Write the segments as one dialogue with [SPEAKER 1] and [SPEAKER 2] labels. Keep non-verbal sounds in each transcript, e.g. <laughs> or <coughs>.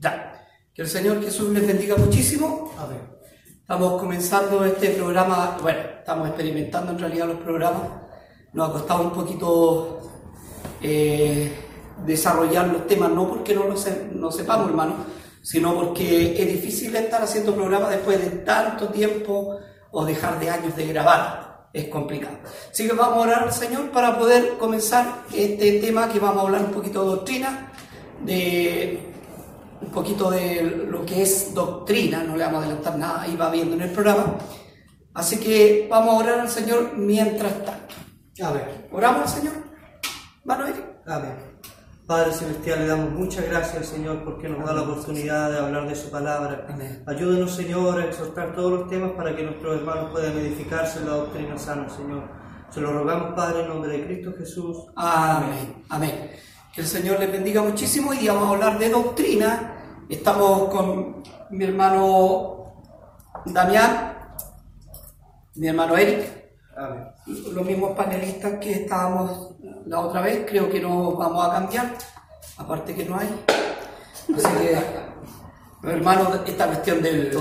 [SPEAKER 1] Ya. Que el Señor Jesús les bendiga muchísimo.
[SPEAKER 2] Amén.
[SPEAKER 1] Estamos comenzando este programa, bueno, estamos experimentando en realidad los programas. Nos ha costado un poquito eh, desarrollar los temas, no porque no lo se- no sepamos, hermano, sino porque es difícil estar haciendo programas después de tanto tiempo o dejar de años de grabar. Es complicado. Así que vamos a orar al Señor para poder comenzar este tema que vamos a hablar un poquito de doctrina, de un poquito de lo que es doctrina, no le vamos a adelantar nada, ahí va viendo en el programa. Así que vamos a orar al Señor mientras tanto.
[SPEAKER 2] Amén.
[SPEAKER 1] ¿Oramos al Señor? Manuel.
[SPEAKER 2] Amén. Padre Celestial, le damos muchas gracias, Señor, porque nos da la oportunidad de hablar de su palabra.
[SPEAKER 1] Amén.
[SPEAKER 2] Ayúdenos, Señor, a exhortar todos los temas para que nuestros hermanos puedan edificarse en la doctrina sana, Señor. Se lo rogamos, Padre, en nombre de Cristo Jesús.
[SPEAKER 1] Amén. Amén. Que el Señor les bendiga muchísimo y vamos a hablar de doctrina. Estamos con mi hermano Damián, mi hermano Eric, los mismos panelistas que estábamos la otra vez, creo que no vamos a cambiar, aparte que no hay. Así que, hermano, esta cuestión del,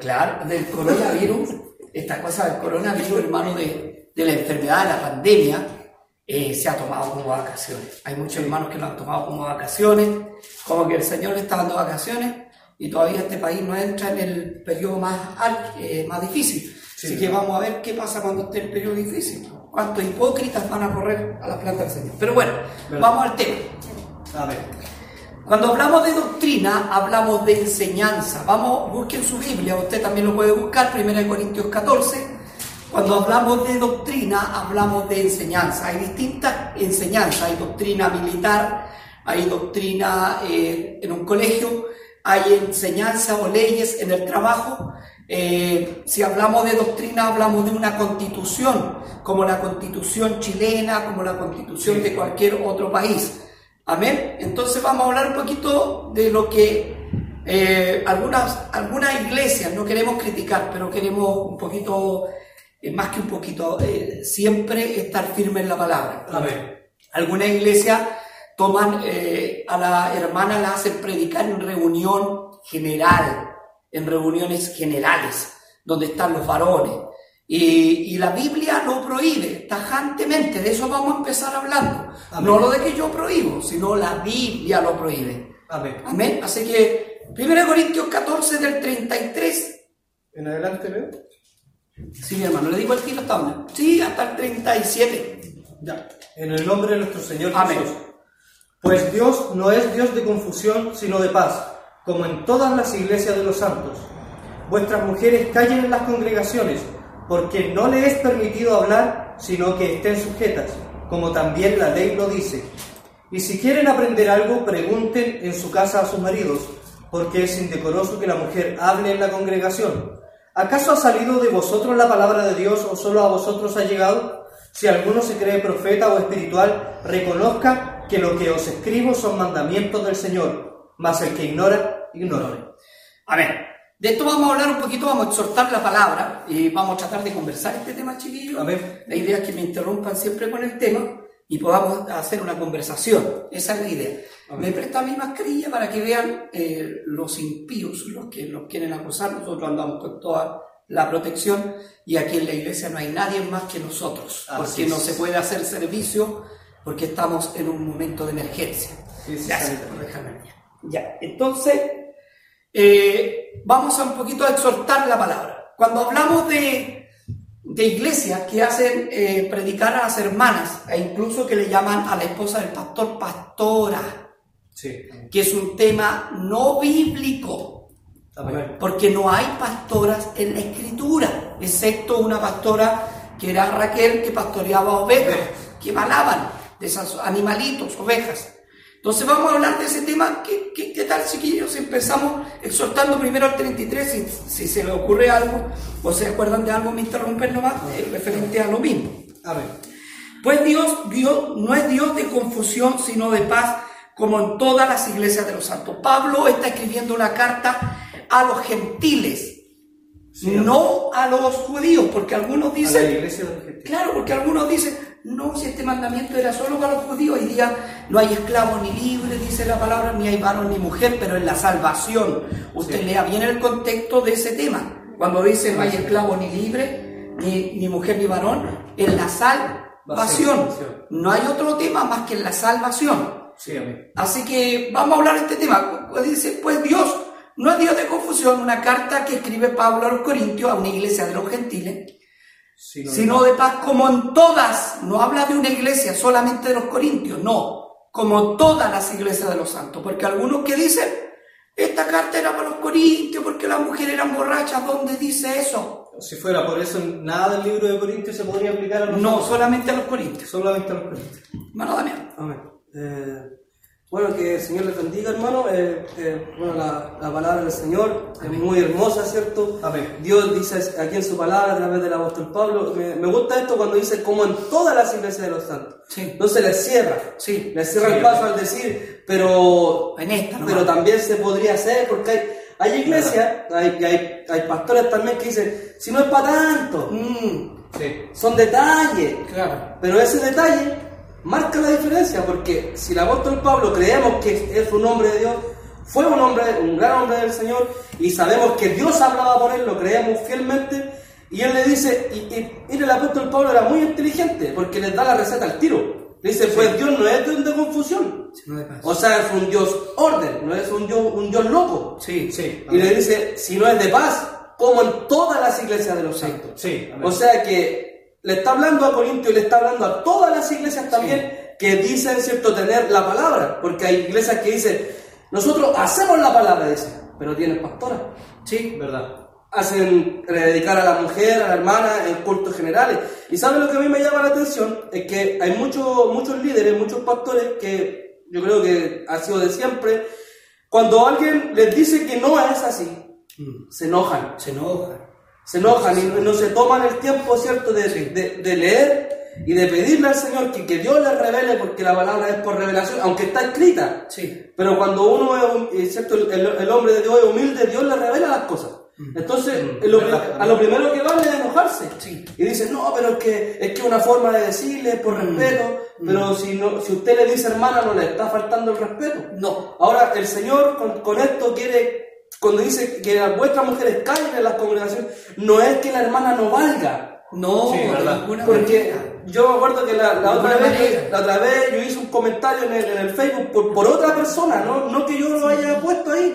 [SPEAKER 1] claro, del coronavirus, esta cosa del coronavirus, hermano, de, de la enfermedad, de la pandemia, eh, se ha tomado como vacaciones. Hay muchos hermanos que lo han tomado como vacaciones, como que el Señor le está dando vacaciones y todavía este país no entra en el periodo más, eh, más difícil.
[SPEAKER 2] Sí.
[SPEAKER 1] Así que vamos a ver qué pasa cuando esté el periodo difícil. ¿Cuántos hipócritas van a correr a la planta del Señor? Pero bueno,
[SPEAKER 2] Verdad.
[SPEAKER 1] vamos al tema.
[SPEAKER 2] Amén.
[SPEAKER 1] Cuando hablamos de doctrina, hablamos de enseñanza. Vamos, busquen su Biblia, usted también lo puede buscar, 1 Corintios 14. Cuando hablamos de doctrina, hablamos de enseñanza. Hay distintas enseñanzas. Hay doctrina militar, hay doctrina eh, en un colegio, hay enseñanza o leyes en el trabajo. Eh, si hablamos de doctrina, hablamos de una constitución, como la constitución chilena, como la constitución de cualquier otro país. Amén. Entonces vamos a hablar un poquito de lo que eh, algunas, algunas iglesias, no queremos criticar, pero queremos un poquito, eh, más que un poquito, eh, siempre estar firme en la palabra.
[SPEAKER 2] Amén.
[SPEAKER 1] Algunas iglesias toman eh, a la hermana, la hacen predicar en reunión general, en reuniones generales, donde están los varones. Y, y la Biblia lo prohíbe tajantemente, de eso vamos a empezar hablando.
[SPEAKER 2] Amén.
[SPEAKER 1] No lo de que yo prohíbo, sino la Biblia lo prohíbe.
[SPEAKER 2] Amén.
[SPEAKER 1] Amén. Así que 1 Corintios 14 del 33
[SPEAKER 2] En adelante, ¿no?
[SPEAKER 1] Sí, hermano, le digo el tiro hasta dónde. Sí, hasta el 37.
[SPEAKER 2] Ya. En el nombre de nuestro Señor
[SPEAKER 1] Amén.
[SPEAKER 2] Jesús. Pues Dios no es Dios de confusión, sino de paz, como en todas las iglesias de los santos. Vuestras mujeres callen en las congregaciones, porque no le es permitido hablar, sino que estén sujetas, como también la ley lo dice. Y si quieren aprender algo, pregunten en su casa a sus maridos, porque es indecoroso que la mujer hable en la congregación. ¿Acaso ha salido de vosotros la palabra de Dios o solo a vosotros ha llegado? Si alguno se cree profeta o espiritual, reconozca que lo que os escribo son mandamientos del Señor, mas el que ignora, ignore.
[SPEAKER 1] Amén. De esto vamos a hablar un poquito, vamos a exhortar la palabra y vamos a tratar de conversar este tema, chiquillos.
[SPEAKER 2] Amén.
[SPEAKER 1] La idea es que me interrumpan siempre con el tema y podamos hacer una conversación. Esa es la idea.
[SPEAKER 2] Amén.
[SPEAKER 1] Me presta mi mascarilla para que vean eh, los impíos, los que nos quieren acusar. Nosotros andamos con toda la protección y aquí en la iglesia no hay nadie más que nosotros,
[SPEAKER 2] Así
[SPEAKER 1] porque
[SPEAKER 2] es.
[SPEAKER 1] no se puede hacer servicio porque estamos en un momento de emergencia.
[SPEAKER 2] Sí, sí,
[SPEAKER 1] Gracias
[SPEAKER 2] sanita.
[SPEAKER 1] por dejarme ya. Ya, entonces eh, vamos a un poquito a exhortar la palabra. Cuando hablamos de, de iglesias que hacen eh, predicar a las hermanas, e incluso que le llaman a la esposa del pastor pastora,
[SPEAKER 2] Sí.
[SPEAKER 1] que es un tema no bíblico, porque no hay pastoras en la escritura, excepto una pastora que era Raquel que pastoreaba ovejas, que balaban de esos animalitos, ovejas. Entonces vamos a hablar de ese tema. ¿Qué, qué, qué tal, chiquillos? Empezamos exhortando primero al 33, si, si se le ocurre algo o se acuerdan de algo, me interrumpen nomás, eh, referente a lo mismo.
[SPEAKER 2] Amén.
[SPEAKER 1] Pues Dios, Dios no es Dios de confusión, sino de paz, como en todas las iglesias de los santos. Pablo está escribiendo una carta a los gentiles,
[SPEAKER 2] Sí,
[SPEAKER 1] no a los judíos, porque algunos
[SPEAKER 2] A la
[SPEAKER 1] dicen,
[SPEAKER 2] iglesia de los gentiles.
[SPEAKER 1] claro, porque algunos dicen, No, si este mandamiento era solo para los judíos, hoy día no hay esclavo ni libre, dice la palabra, ni hay varón ni mujer, pero en la salvación. Usted lea bien el contexto de ese tema. Cuando dice no hay esclavo ni libre, ni, ni mujer ni varón, en la salvación. No hay otro tema más que en la salvación.
[SPEAKER 2] Sí.
[SPEAKER 1] Así que vamos a hablar de este tema. Dice, pues Dios no es Dios de confusión, una carta que escribe Pablo a los Corintios, a una iglesia de los gentiles,
[SPEAKER 2] Sino
[SPEAKER 1] sino de paz como en todas. No habla de una iglesia solamente de los Corintios, no, como todas las iglesias de los santos. Porque algunos que dicen, esta carta era para los Corintios porque las mujeres eran borrachas, ¿dónde dice eso?
[SPEAKER 2] Si fuera por eso, nada del libro de Corintios se podría aplicar a
[SPEAKER 1] No,
[SPEAKER 2] nosotros.
[SPEAKER 1] solamente a los Corintios.
[SPEAKER 2] solamente a los Corintios.
[SPEAKER 1] Hermano Damián.
[SPEAKER 3] Amén. Eh, bueno, que el Señor les bendiga, hermano. Eh, eh, bueno, la, la palabra del Señor es muy hermosa, ¿cierto?
[SPEAKER 2] Amén.
[SPEAKER 3] Dios dice aquí en su palabra a través del apóstol Pablo. Me, me gusta esto cuando dice como en todas las iglesias de los santos.
[SPEAKER 1] Sí.
[SPEAKER 3] No se les cierra.
[SPEAKER 1] Sí.
[SPEAKER 3] Les cierra
[SPEAKER 2] Sí,
[SPEAKER 3] el paso al decir, pero,
[SPEAKER 1] En esta,
[SPEAKER 3] pero también se podría hacer porque hay, hay iglesias, hay, hay, hay pastores también que dicen, si no es para tanto,
[SPEAKER 1] Mm,
[SPEAKER 2] Sí.
[SPEAKER 3] son detalles.
[SPEAKER 1] claro.
[SPEAKER 3] Pero ese detalle marca la diferencia, porque si el apóstol Pablo creemos que es un hombre de Dios, fue un hombre, un gran hombre del Señor, y sabemos que Dios hablaba por él, lo creemos fielmente, y él le dice, y, y, mire, el apóstol Pablo era muy inteligente, porque les da la receta al tiro. Le dice, pues Dios no es Dios de confusión.
[SPEAKER 1] Paz.
[SPEAKER 3] O sea, es un Dios orden, no es un Dios, un Dios loco.
[SPEAKER 1] Sí,
[SPEAKER 2] Sí.
[SPEAKER 3] Y le dice, si no es de paz, como en todas las iglesias de los santos.
[SPEAKER 2] Sí. amén.
[SPEAKER 3] O sea que le está hablando a Corintio y le está hablando a todas las iglesias también que dicen, ¿cierto?, tener la palabra. Porque hay iglesias que dicen, nosotros hacemos la palabra, dicen, pero tienen pastora.
[SPEAKER 1] sí.
[SPEAKER 2] ¿Verdad?
[SPEAKER 3] Hacen dedicar a la mujer, a la hermana en cultos generales. Y ¿saben lo que a mí me llama la atención? Es que hay muchos muchos líderes, muchos pastores que yo creo que ha sido de siempre. Cuando alguien les dice que no es así,
[SPEAKER 1] Mm,
[SPEAKER 3] se enojan.
[SPEAKER 1] Se enoja.
[SPEAKER 3] Se enojan y no se toman el tiempo, ¿cierto?, de, de- de leer y de pedirle al Señor que, que Dios les revele, porque la palabra es por revelación, aunque está escrita.
[SPEAKER 1] Sí.
[SPEAKER 3] Pero cuando uno es, eh, ¿cierto?, el, el hombre de Dios es humilde, Dios le revela las cosas. Entonces,
[SPEAKER 2] Mm,
[SPEAKER 3] lo-
[SPEAKER 2] verdad.
[SPEAKER 3] a lo primero que van es enojarse.
[SPEAKER 1] Sí.
[SPEAKER 3] Y dicen, no, pero es que es que una forma de decirle por
[SPEAKER 1] Mm.
[SPEAKER 3] respeto, pero si, no, si usted le dice hermana, no le está faltando el respeto.
[SPEAKER 1] No.
[SPEAKER 3] Ahora, el Señor con, con esto quiere, cuando dice que vuestras mujeres callen en las congregaciones, no es que la hermana no valga.
[SPEAKER 1] No,
[SPEAKER 2] Sí,
[SPEAKER 1] de
[SPEAKER 3] Porque
[SPEAKER 1] manera.
[SPEAKER 3] yo me acuerdo que la, otra vez, la otra vez yo hice un comentario en el, en el Facebook por, por otra persona, ¿no? no que yo lo haya puesto ahí.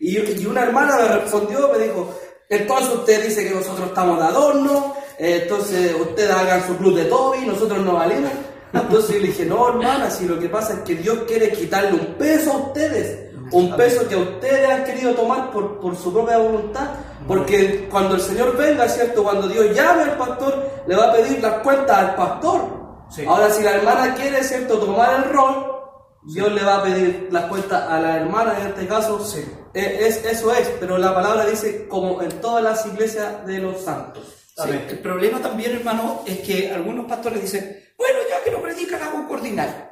[SPEAKER 3] Y, y una hermana me respondió, me dijo, entonces usted dice que nosotros estamos de adorno, eh, entonces ustedes hagan su club de Toby, nosotros no valemos. Entonces yo le dije, no hermana, si lo que pasa es que Dios quiere quitarle un peso a ustedes, un peso que ustedes han querido tomar por, por su propia voluntad, porque cuando el Señor venga, ¿cierto? Cuando Dios llame al pastor, le va a pedir las cuentas al pastor.
[SPEAKER 2] Sí.
[SPEAKER 3] Ahora, si la hermana quiere, ¿cierto?, tomar el rol, Dios le va a pedir las cuentas a la hermana, en este caso,
[SPEAKER 2] Sí.
[SPEAKER 3] Eh, es, eso es, pero la palabra dice como en todas las iglesias de los santos.
[SPEAKER 1] Sí, el problema también, hermano, es que algunos pastores dicen, bueno, ya que no predican, hago un.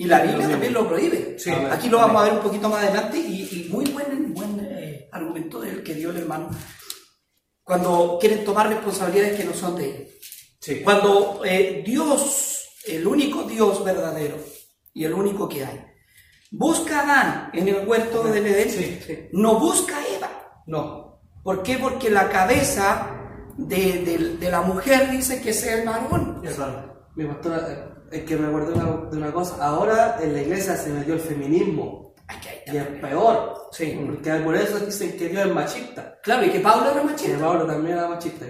[SPEAKER 1] Y la Biblia también lo prohíbe.
[SPEAKER 2] Sí.
[SPEAKER 1] Aquí lo vamos a ver un poquito más adelante y, y muy buen, buen eh, argumento del que dio el hermano. Cuando quieren tomar responsabilidades que no son de ellos.
[SPEAKER 2] Sí.
[SPEAKER 1] Cuando eh, Dios, el único Dios verdadero y el único que hay, busca a Adán en el huerto del Edén,
[SPEAKER 2] Sí,
[SPEAKER 1] no busca a Eva.
[SPEAKER 2] No.
[SPEAKER 1] ¿Por qué? Porque la cabeza de, de- de la mujer dice que sea el varón.
[SPEAKER 2] Claro.
[SPEAKER 3] Mi pastora, es que me acordé de una, de una cosa, ahora en la iglesia se metió el feminismo y es peor,
[SPEAKER 1] Sí.
[SPEAKER 3] porque por eso dicen que Dios es machista,
[SPEAKER 1] Claro, y que Pablo era
[SPEAKER 3] que
[SPEAKER 1] machista.
[SPEAKER 3] Pablo también era machista.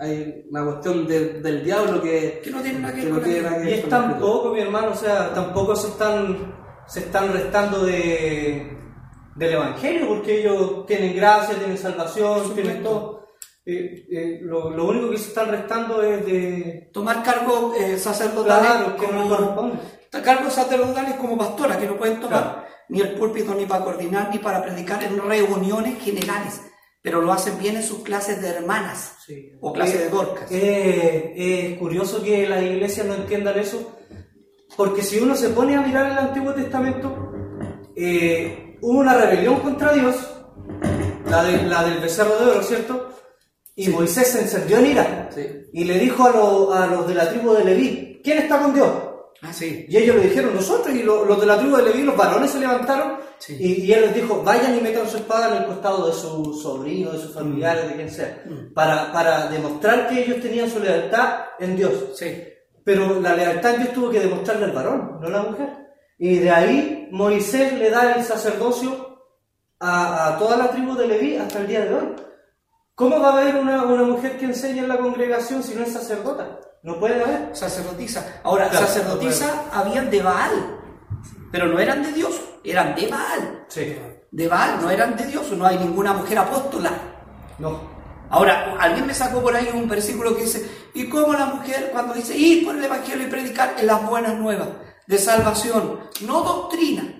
[SPEAKER 3] Hay una cuestión de- del diablo que,
[SPEAKER 1] Que no tiene nada que ver
[SPEAKER 3] no que
[SPEAKER 2] Y es tampoco, mi hermano, o sea, tampoco se están, se están restando de, del Evangelio, porque ellos tienen gracia, tienen salvación, tienen todo. Eh, eh, lo, lo único que se están restando es de...
[SPEAKER 1] Tomar cargos eh, sacerdotales
[SPEAKER 2] Claro, no
[SPEAKER 1] como,
[SPEAKER 2] corresponde.
[SPEAKER 1] cargos sacerdotales como pastora, que no pueden tomar
[SPEAKER 2] Claro.
[SPEAKER 1] ni el púlpito ni para coordinar ni para predicar en reuniones generales, pero lo hacen bien en sus clases de hermanas
[SPEAKER 2] Sí.
[SPEAKER 1] o clases
[SPEAKER 2] Eh,
[SPEAKER 1] de dorcas.
[SPEAKER 2] Eh, es curioso que las iglesias no entiendan eso, porque si uno se pone a mirar el Antiguo Testamento, eh, hubo una rebelión contra Dios, la, de- la del becerro de oro, ¿cierto? Y Moisés se encendió en ira
[SPEAKER 3] Sí.
[SPEAKER 2] y le dijo a, lo- a los de la tribu de Leví, ¿quién está con Dios?
[SPEAKER 1] Ah, sí.
[SPEAKER 2] Y ellos le dijeron, nosotros, y lo- los de la tribu de Leví, los varones se levantaron, y, y él les dijo, vayan y metan su espada en el costado de su sobrino, de sus familiares, de quien sea, para, para demostrar que ellos tenían su lealtad en Dios.
[SPEAKER 1] Sí.
[SPEAKER 2] Pero la lealtad Dios tuvo que demostrarle al varón, no la mujer. Y de ahí Moisés le da el sacerdocio a, a toda la tribu de Leví hasta el día de hoy. ¿Cómo va a haber una, una mujer que enseñe en la congregación si no es sacerdota? No puede haber.
[SPEAKER 1] Sacerdotisa. Ahora,
[SPEAKER 2] Claro,
[SPEAKER 1] sacerdotisa habían de Baal, pero no eran de Dios, eran de Baal.
[SPEAKER 2] Sí.
[SPEAKER 1] De Baal, no eran de Dios, no hay ninguna mujer apóstola.
[SPEAKER 2] No.
[SPEAKER 1] Ahora, alguien me sacó por ahí un versículo que dice, ¿y cómo la mujer cuando dice ir por el Evangelio y predicar en las buenas nuevas de salvación? No doctrina,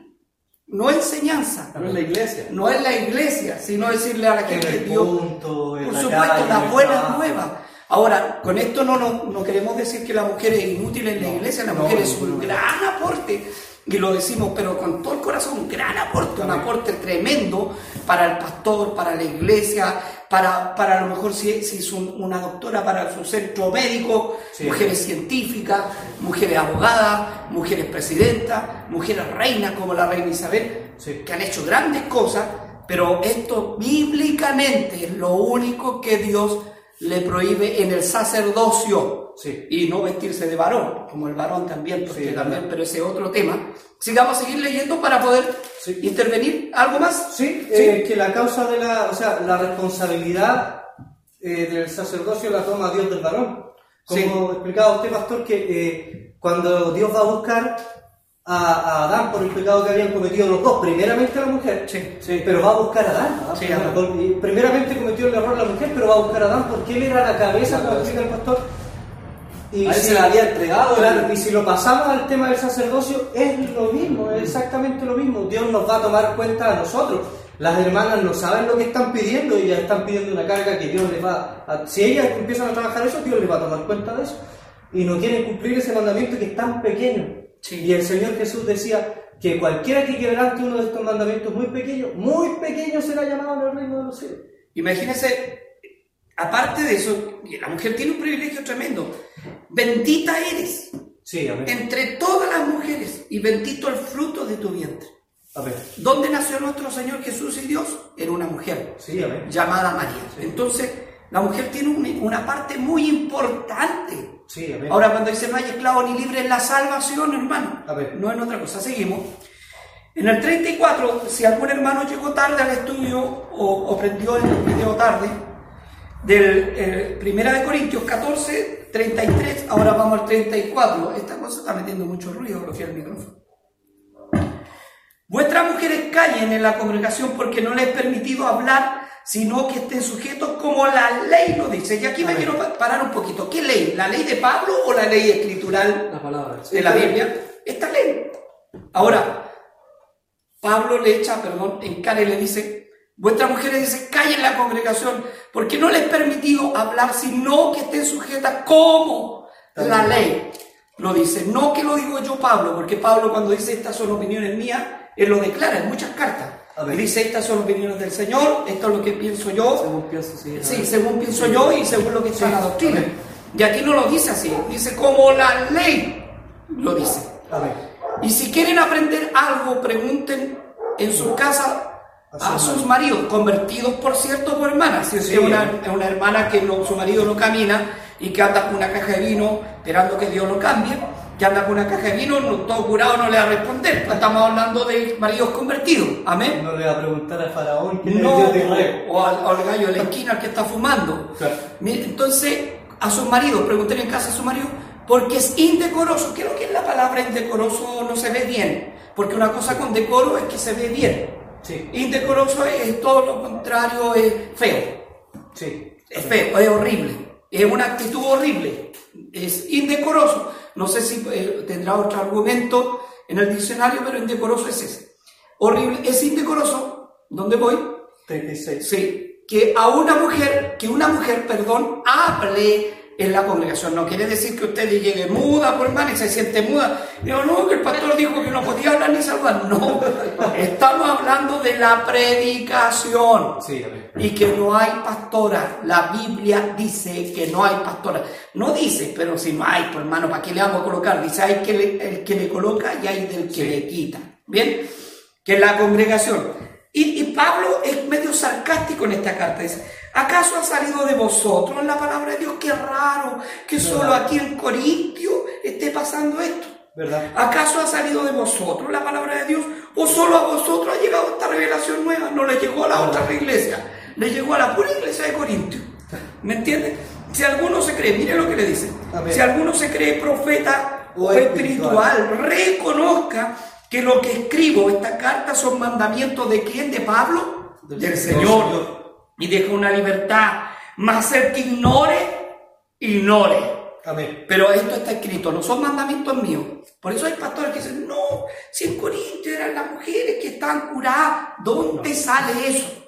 [SPEAKER 1] no enseñanza,
[SPEAKER 3] No es la iglesia.
[SPEAKER 1] no es la iglesia, sino decirle a la
[SPEAKER 2] En
[SPEAKER 1] gente, Dios, por supuesto, las buenas nuevas. Ahora, con esto no, no, no queremos decir que la mujer es inútil en la iglesia, la mujer es un gran aporte, y lo decimos, pero con todo el corazón, un gran aporte, un aporte tremendo para el pastor, para la iglesia, para, para a lo mejor si, si es un- una doctora para su centro médico,
[SPEAKER 2] Sí.
[SPEAKER 1] mujeres científicas, mujeres abogadas, mujeres presidentas, mujeres reinas como la reina Isabel,
[SPEAKER 2] Sí.
[SPEAKER 1] que han hecho grandes cosas, pero esto bíblicamente es lo único que Dios le prohíbe en el sacerdocio
[SPEAKER 2] Sí.
[SPEAKER 1] y no vestirse de varón, como el varón también, porque
[SPEAKER 2] Sí,
[SPEAKER 1] también, pero ese es otro tema. Sigamos a seguir leyendo para poder
[SPEAKER 2] Sí.
[SPEAKER 1] intervenir. ¿Algo más?
[SPEAKER 2] Sí, eh, que la causa de la, o sea, la responsabilidad eh, del sacerdocio la toma Dios del varón. Como explicaba usted, pastor, que eh, cuando Dios va a buscar a, a Adán por el pecado que habían cometido los dos, primeramente la mujer,
[SPEAKER 1] Sí,
[SPEAKER 3] sí.
[SPEAKER 2] pero va a buscar a Adán. ¿no?
[SPEAKER 1] Sí,
[SPEAKER 2] Primero,
[SPEAKER 1] Adán.
[SPEAKER 2] primeramente cometió el error la mujer, pero va a buscar a Adán porque él era la cabeza,
[SPEAKER 3] La
[SPEAKER 2] como explica el pastor. Y
[SPEAKER 3] A él se le había entregado.
[SPEAKER 2] Claro, y si lo pasamos al tema del sacerdocio, es lo mismo, es exactamente lo mismo. Dios nos va a tomar cuenta a nosotros. Las hermanas no saben lo que están pidiendo y ellas están pidiendo una carga que Dios les va a... Si ellas empiezan a trabajar eso, Dios les va a tomar cuenta de eso. Y no quieren cumplir ese mandamiento que es tan pequeño.
[SPEAKER 1] Sí.
[SPEAKER 2] Y el Señor Jesús decía que cualquiera que quebrante uno de estos mandamientos muy pequeños, muy pequeño será llamado en el reino de los cielos.
[SPEAKER 1] Imagínense, aparte de eso, la mujer tiene un privilegio tremendo. Bendita eres
[SPEAKER 2] Sí, amén.
[SPEAKER 1] entre todas las mujeres y bendito el fruto de tu vientre.
[SPEAKER 2] Amén.
[SPEAKER 1] ¿Dónde nació nuestro Señor Jesús y Dios? En una mujer
[SPEAKER 2] Sí,
[SPEAKER 1] llamada María. Entonces, la mujer tiene un- una parte muy importante.
[SPEAKER 2] Sí, amén.
[SPEAKER 1] Ahora, cuando dice no hay esclavo ni libre en la salvación, hermano,
[SPEAKER 2] A ver.
[SPEAKER 1] no en otra cosa. Seguimos. En el 34, si algún hermano llegó tarde al estudio o, o prendió el video tarde, del eh, Primera de Corintios 14, 33, ahora vamos al 34. Esta cosa está metiendo mucho ruido, bloquea el micrófono. Vuestras mujeres callen en la congregación porque no les es permitido hablar, sino que estén sujetos como la ley lo dice. Y aquí me quiero pa- parar un poquito. ¿Qué ley? ¿La ley de Pablo o la ley escritural
[SPEAKER 3] La palabra.
[SPEAKER 1] de la Biblia? Esta ley. Ahora, Pablo le echa, perdón, en cara y le dice, vuestras mujeres dice, callen la congregación, porque no les es permitido hablar, sino que estén sujetas como la ley. Lo dice, no que lo digo yo Pablo, porque Pablo cuando dice estas son opiniones mías, él lo declara en muchas cartas. Y dice, estas son opiniones del Señor, esto es lo que pienso yo,
[SPEAKER 3] Según pienso, sí.
[SPEAKER 1] Sí, según pienso yo y según lo que está en la doctrina.
[SPEAKER 2] amén.
[SPEAKER 1] Y aquí no lo dice así, dice como la ley lo dice.
[SPEAKER 2] Amén.
[SPEAKER 1] Y si quieren aprender algo, pregunten en su casa a sus maridos, convertidos por cierto por hermanas. Si
[SPEAKER 2] Sí.
[SPEAKER 1] es una, es una hermana que no- su marido no camina y que anda con una caja de vino esperando que Dios lo cambie, que anda con una caja de vino, no, todo curado no le va a responder. No Estamos hablando de maridos convertidos. Amén.
[SPEAKER 2] No le va a preguntar al faraón quién
[SPEAKER 1] No,
[SPEAKER 2] de
[SPEAKER 1] o al, o al gallo de la esquina al que está fumando.
[SPEAKER 2] Claro.
[SPEAKER 1] Entonces, a sus maridos, pregunten en casa a su marido, porque es indecoroso. ¿Qué es lo que la palabra indecoroso? No se ve bien. Porque una cosa con decoro es que se ve bien.
[SPEAKER 2] Sí,
[SPEAKER 1] Indecoroso es, es todo lo contrario, es feo.
[SPEAKER 2] sí.
[SPEAKER 1] Es feo, es horrible. Es una actitud horrible. Es indecoroso. No sé si eh, tendrá otro argumento en el diccionario, pero indecoroso es ese. Horrible. Es indecoroso. ¿Dónde voy?
[SPEAKER 2] 36.
[SPEAKER 1] Sí, que a una mujer, que una mujer, perdón, hable en la congregación. No quiere decir que usted le llegue muda, por hermano, y se siente muda. Digo, no, que el pastor dijo que no podía hablar ni saludar. No, estamos hablando de la predicación.
[SPEAKER 2] Sí.
[SPEAKER 1] Y que no hay pastora. La Biblia dice que no hay pastora. No dice, pero si no hay, pues hermano, ¿para qué le vamos a colocar? Dice, hay que le- el que le coloca y hay del que
[SPEAKER 2] Sí.
[SPEAKER 1] le quita. Bien, que la congregación. Y, y Pablo es medio sarcástico en esta carta. Dice, ¿acaso ha salido de vosotros la palabra de Dios? Qué raro que solo aquí en Corintio esté pasando esto.
[SPEAKER 2] ¿Verdad?
[SPEAKER 1] ¿Acaso ha salido de vosotros la palabra de Dios? ¿O solo a vosotros ha llegado esta revelación nueva? No le llegó a la otra iglesia, le llegó a la pura iglesia de Corintio. ¿Me entiendes? Si alguno se cree, mire lo que le dice. Si alguno se cree profeta o,
[SPEAKER 2] O
[SPEAKER 1] espiritual, reconozca que lo que escribo, esta carta, son mandamientos de quién? ¿De Pablo?
[SPEAKER 2] Del
[SPEAKER 1] Del,
[SPEAKER 2] Señor.
[SPEAKER 1] Señor. Y deja una libertad. Más el que ignore, ignore.
[SPEAKER 2] Amén.
[SPEAKER 1] Pero esto está escrito, no son mandamientos míos. Por eso hay pastores que dicen, no, si en Corinto eran las mujeres que estaban curadas, ¿dónde sale eso?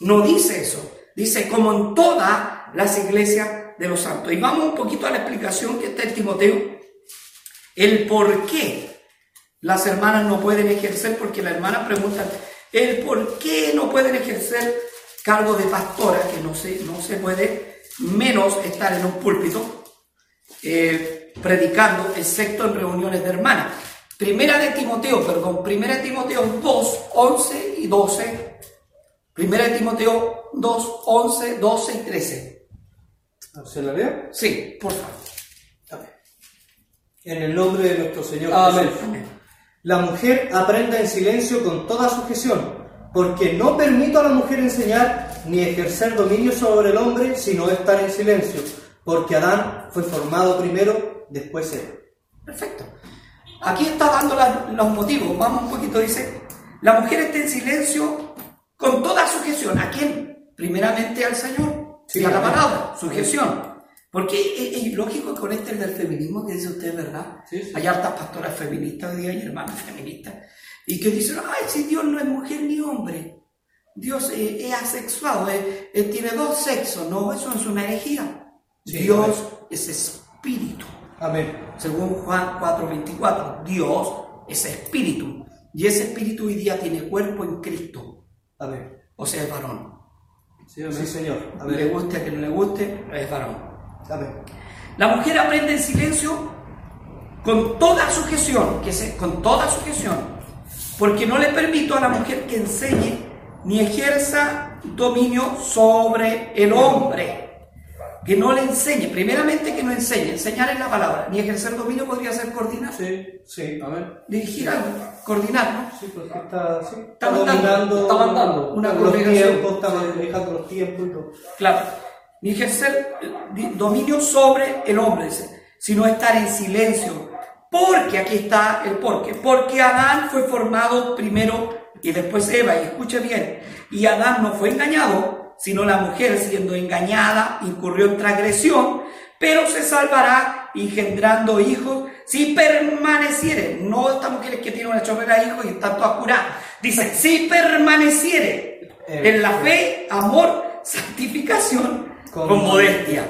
[SPEAKER 1] No dice eso. Dice, como en todas las iglesias de los santos. Y vamos un poquito a la explicación que está en Timoteo. El por qué las hermanas no pueden ejercer, porque la hermana pregunta, el por qué no pueden ejercer cargo de pastora, que no se, no se puede menos estar en un púlpito eh, predicando, excepto en reuniones de hermanas. Primera de Timoteo, perdón, Primera de Timoteo 2, 11 y 12. Primera de Timoteo 2, 11, 12 y 13.
[SPEAKER 2] ¿Se la leo?
[SPEAKER 1] Sí, por favor.
[SPEAKER 2] Amén. En el nombre de nuestro Señor
[SPEAKER 3] Amén.
[SPEAKER 2] Jesús. La mujer aprenda en silencio con toda sujeción, porque no permito a la mujer enseñar ni ejercer dominio sobre el hombre, sino estar en silencio, porque Adán fue formado primero, después él.
[SPEAKER 1] Perfecto. Aquí está dando la- los motivos. Vamos un poquito, dice, la mujer está en silencio con toda sujeción. ¿A quién? Primeramente al Señor
[SPEAKER 2] Sí,
[SPEAKER 1] y a la palabra, sujeción. Porque es, es lógico que con este del feminismo que dice usted, ¿verdad?
[SPEAKER 2] Sí, sí.
[SPEAKER 1] Hay hartas pastoras feministas hoy día y hermanas <laughs> feministas. Y que dicen, ay, si Dios no es mujer ni hombre. Dios eh, es asexuado, eh, eh, tiene dos sexos. No, eso es una herejía.
[SPEAKER 2] Sí,
[SPEAKER 1] Dios
[SPEAKER 2] amén.
[SPEAKER 1] es espíritu.
[SPEAKER 2] Amén.
[SPEAKER 1] Según Juan 4:24, Dios es espíritu. Y ese espíritu hoy día tiene cuerpo en Cristo.
[SPEAKER 2] Amén.
[SPEAKER 1] O sea, es varón.
[SPEAKER 3] Sí, amén.
[SPEAKER 2] Sí, Señor.
[SPEAKER 1] Le guste a que no le guste, es varón.
[SPEAKER 2] Amén.
[SPEAKER 1] La mujer aprende en silencio con toda sujeción, que se, con toda sujeción, porque no le permito a la mujer que enseñe ni ejerza dominio sobre el hombre. Que no le enseñe, primeramente que no enseñe, enseñar es la palabra, ni ejercer dominio podría ser coordinar,
[SPEAKER 2] Sí, sí.
[SPEAKER 3] Amén.
[SPEAKER 1] dirigir algo, coordinar, ¿no?
[SPEAKER 2] Sí, porque está, sí,
[SPEAKER 1] Está mandando,
[SPEAKER 3] está mandando
[SPEAKER 1] una
[SPEAKER 2] los
[SPEAKER 1] congregación.
[SPEAKER 2] tiempos, está manejando los tiempos y todo.
[SPEAKER 1] Claro, ni ejercer eh, dominio sobre el hombre, sino estar en silencio. Porque aquí está el porque. Porque Adán fue formado primero y después Eva, y escuche bien, y Adán no fue engañado, sino la mujer siendo engañada incurrió en transgresión, pero se salvará engendrando hijos si permaneciere. No estas mujeres que tienen una chorrera de hijos y están todas curadas. Dice, si permaneciere en la fe, amor, santificación con,
[SPEAKER 2] Con-
[SPEAKER 1] modestia.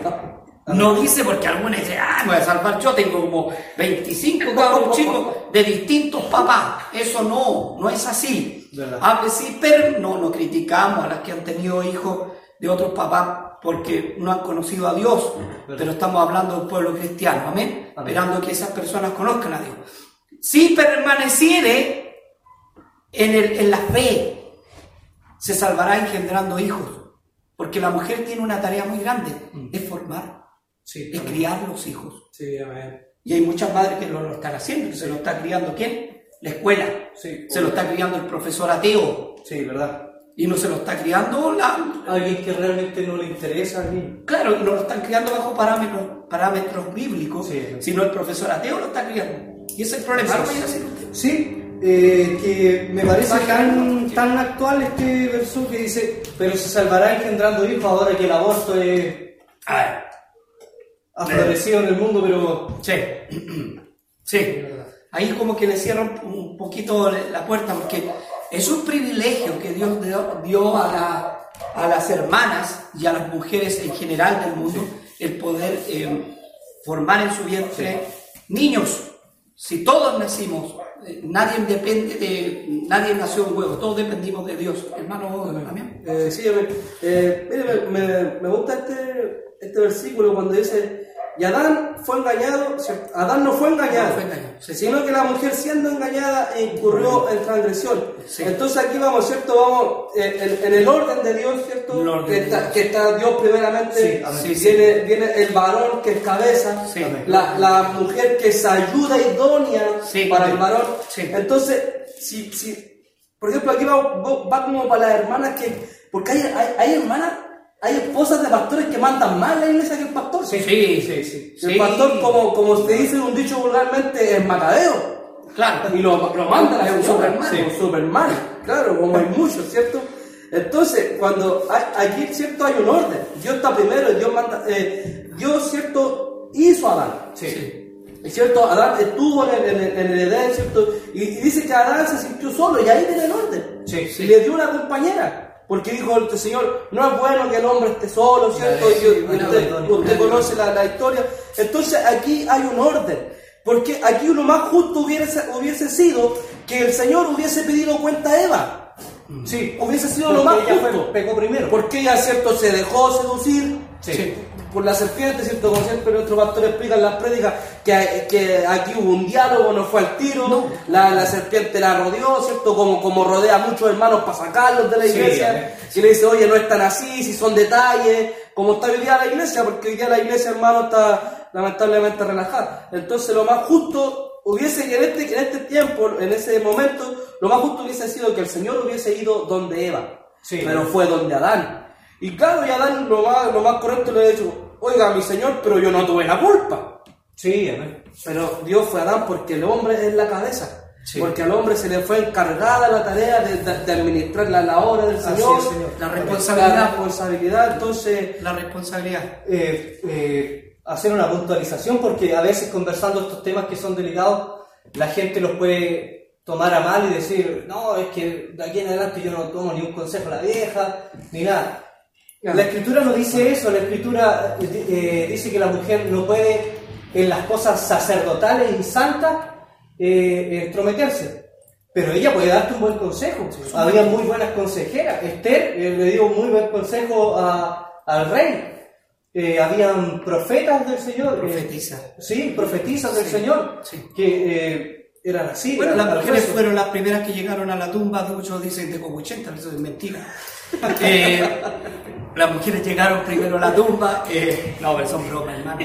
[SPEAKER 1] No dice porque algunos dicen, ah, me voy a salvar yo, tengo como 25 cabros chicos de distintos papás. Eso no, no es así.
[SPEAKER 2] ¿Verdad?
[SPEAKER 1] Hable sí, pero no, no criticamos a las que han tenido hijos de otros papás porque no han conocido a Dios, pero estamos hablando del pueblo cristiano, amén,
[SPEAKER 2] Amén.
[SPEAKER 1] esperando que esas personas conozcan a Dios. Si permaneciere en, el- en la fe, se salvará engendrando hijos, porque la mujer tiene una tarea muy grande, es formar,
[SPEAKER 2] Sí,
[SPEAKER 1] es criar los hijos.
[SPEAKER 2] sí, amén.
[SPEAKER 1] Y hay muchas madres que lo, lo están haciendo, que se lo está criando quién? La escuela,
[SPEAKER 2] Sí,
[SPEAKER 1] se lo está criando el profesor ateo,
[SPEAKER 2] sí, verdad.
[SPEAKER 1] y no se lo está criando la...
[SPEAKER 2] Alguien que realmente no le interesa al niño.
[SPEAKER 1] Claro, no lo están criando bajo parámetros, parámetros bíblicos,
[SPEAKER 2] Sí.
[SPEAKER 1] sino el profesor ateo lo está criando. Y ese es el problema. A.
[SPEAKER 2] Sí, eh, que me parece tan, tan actual este verso que dice, pero se salvará engendrando hijos ahora que el aborto es,
[SPEAKER 1] A ver,
[SPEAKER 2] ha florecido en el mundo, pero...
[SPEAKER 1] sí, <clears throat> sí. Ahí como que le cierran un poquito la puerta porque es un privilegio que Dios dio, a, la- a las hermanas y a las mujeres en general del mundo el poder eh, formar en su vientre niños. Si todos nacimos, nadie depende de, nadie nació en huevo, todos dependimos de Dios. Hermano, también.
[SPEAKER 3] Eh, sí, eh, mire, me, me, me gusta este, este versículo cuando dice, y Adán fue engañado, ¿cierto? Adán no fue engañado,
[SPEAKER 1] No fue engañado, sí.
[SPEAKER 3] sino que la mujer siendo engañada incurrió en transgresión.
[SPEAKER 1] Sí.
[SPEAKER 3] Entonces aquí vamos, ¿cierto? Vamos eh, en, en el orden de Dios, ¿cierto? Que, está,
[SPEAKER 1] Dios.
[SPEAKER 3] que está Dios primeramente,
[SPEAKER 2] Sí,
[SPEAKER 3] viene, viene el varón que es cabeza, la, la mujer que es ayuda idónea para el varón. Entonces, si, si, por ejemplo, aquí va, va- va como para las hermanas que, porque hay, hay, hay hermanas, hay esposas de pastores que mandan más la iglesia que el pastor.
[SPEAKER 1] Sí, sí, sí.
[SPEAKER 3] El
[SPEAKER 1] Sí.
[SPEAKER 3] pastor, como, como se dice un dicho vulgarmente, es macabeo.
[SPEAKER 1] Claro.
[SPEAKER 3] Y lo, lo manda la
[SPEAKER 1] Es un Superman.
[SPEAKER 3] sí, claro, como hay muchos, ¿cierto? Entonces, cuando hay, aquí, ¿cierto? Hay un orden. Dios está primero Dios manda, eh, Dios, ¿cierto? Hizo a Adán.
[SPEAKER 1] Sí.
[SPEAKER 3] Es cierto, Adán estuvo en el, en el- el Edén, ¿cierto? Y, y dice que Adán se sintió solo y ahí viene el orden.
[SPEAKER 2] Sí,
[SPEAKER 3] Y le dio una compañera. Porque dijo el Señor, no es bueno que el hombre esté solo, ¿cierto? Y- usted conoce la, la historia. Entonces aquí hay un orden. Porque aquí lo más justo hubiese, hubiese sido que el Señor hubiese pedido cuenta a Eva.
[SPEAKER 2] Sí,
[SPEAKER 3] Hubiese sido lo más
[SPEAKER 2] ella fue-
[SPEAKER 3] justo.
[SPEAKER 2] pecó primero.
[SPEAKER 3] Porque ella, ¿cierto? Se dejó seducir
[SPEAKER 2] Sí.
[SPEAKER 3] por la serpiente, ¿cierto? Como siempre nuestros pastores explican en las prédicas, que, que aquí hubo un diálogo, no fue al tiro,
[SPEAKER 1] No.
[SPEAKER 3] la, la serpiente la rodeó, ¿cierto? Como, como rodea a muchos hermanos para sacarlos de la
[SPEAKER 2] Sí,
[SPEAKER 3] iglesia,
[SPEAKER 2] amén.
[SPEAKER 3] y le dice, oye, no es tan así, si son detalles, como está hoy día la iglesia, porque hoy día la iglesia, hermano, está lamentablemente relajada. Entonces lo más justo hubiese, en este, en este tiempo, en ese momento, lo más justo hubiese sido que el Señor hubiese ido donde Eva,
[SPEAKER 2] Sí.
[SPEAKER 3] pero fue donde Adán. Y claro, y Adán lo más, lo más correcto le ha dicho, oiga, mi Señor, pero yo no tuve la culpa.
[SPEAKER 2] Sí, amén.
[SPEAKER 3] Pero Dios fue Adán porque el hombre es la cabeza.
[SPEAKER 1] Sí.
[SPEAKER 3] Porque al hombre se le fue encargada la tarea de, de- de administrar la, la obra del Señor,
[SPEAKER 2] es, Señor.
[SPEAKER 1] La
[SPEAKER 3] la
[SPEAKER 1] responsabilidad.
[SPEAKER 3] responsabilidad. Entonces,
[SPEAKER 1] La responsabilidad.
[SPEAKER 2] eh, eh, hacer una puntualización porque a veces conversando estos temas que son delicados, la gente los puede tomar a mal y decir, no, es que de aquí en adelante yo no tomo ni un consejo a la vieja, ni nada. La escritura no dice eso, la escritura eh, eh, dice que la mujer no puede en las cosas sacerdotales y santas eh, entrometerse. Pero ella puede darte un buen consejo. Había muy buenas consejeras. Esther eh, le dio un muy buen consejo a- al rey. Eh, habían profetas del Señor. eh,
[SPEAKER 1] Profetiza.
[SPEAKER 2] sí, profetizas del
[SPEAKER 1] Sí,
[SPEAKER 2] Señor.
[SPEAKER 1] sí.
[SPEAKER 2] Que eh, eran así.
[SPEAKER 1] Bueno,
[SPEAKER 2] eran
[SPEAKER 1] las mujeres fueron las primeras que llegaron a la tumba, muchos dicen de 80, eso es mentira. <laughs> Las mujeres llegaron primero a la tumba, eh, no, pero son bromas, hermano.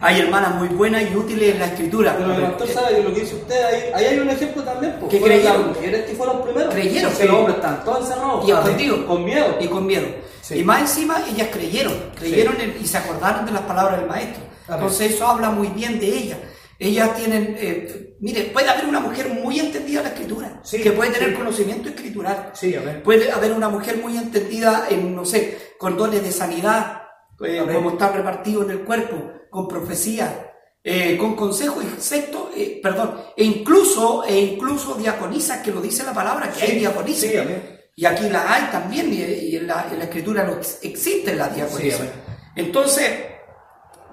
[SPEAKER 1] Hay hermanas muy buenas y útiles en la escritura.
[SPEAKER 3] pero el pastor sabe que lo que dice usted, ahí, ahí hay un ejemplo también. pues,
[SPEAKER 1] Que creyeron.
[SPEAKER 3] las mujeres que fueron primero.
[SPEAKER 1] Creyeron, sí.
[SPEAKER 3] los hombres están todos encerrados.
[SPEAKER 1] Y escondidos.
[SPEAKER 3] Con miedo.
[SPEAKER 1] Y con miedo.
[SPEAKER 2] Sí.
[SPEAKER 1] Y más encima ellas creyeron, creyeron en- y se acordaron de las palabras del maestro. Entonces eso habla muy bien de ellas. Ellas tienen, eh, mire, puede haber una mujer muy entendida en la escritura,
[SPEAKER 2] Sí,
[SPEAKER 1] que puede tener
[SPEAKER 2] sí.
[SPEAKER 1] conocimiento escritural.
[SPEAKER 2] Sí.
[SPEAKER 1] Puede haber una mujer muy entendida en, no sé, con dones de sanidad, eh, como está repartido en el cuerpo, con profecía, eh, con consejo, y sexto, eh, perdón, e incluso, e incluso diaconisas, que lo dice la palabra, que hay diaconisas. Y aquí las hay también, y, y en, la, en la escritura no ex- existen las diaconisas.
[SPEAKER 2] Sí, amén.
[SPEAKER 1] Entonces,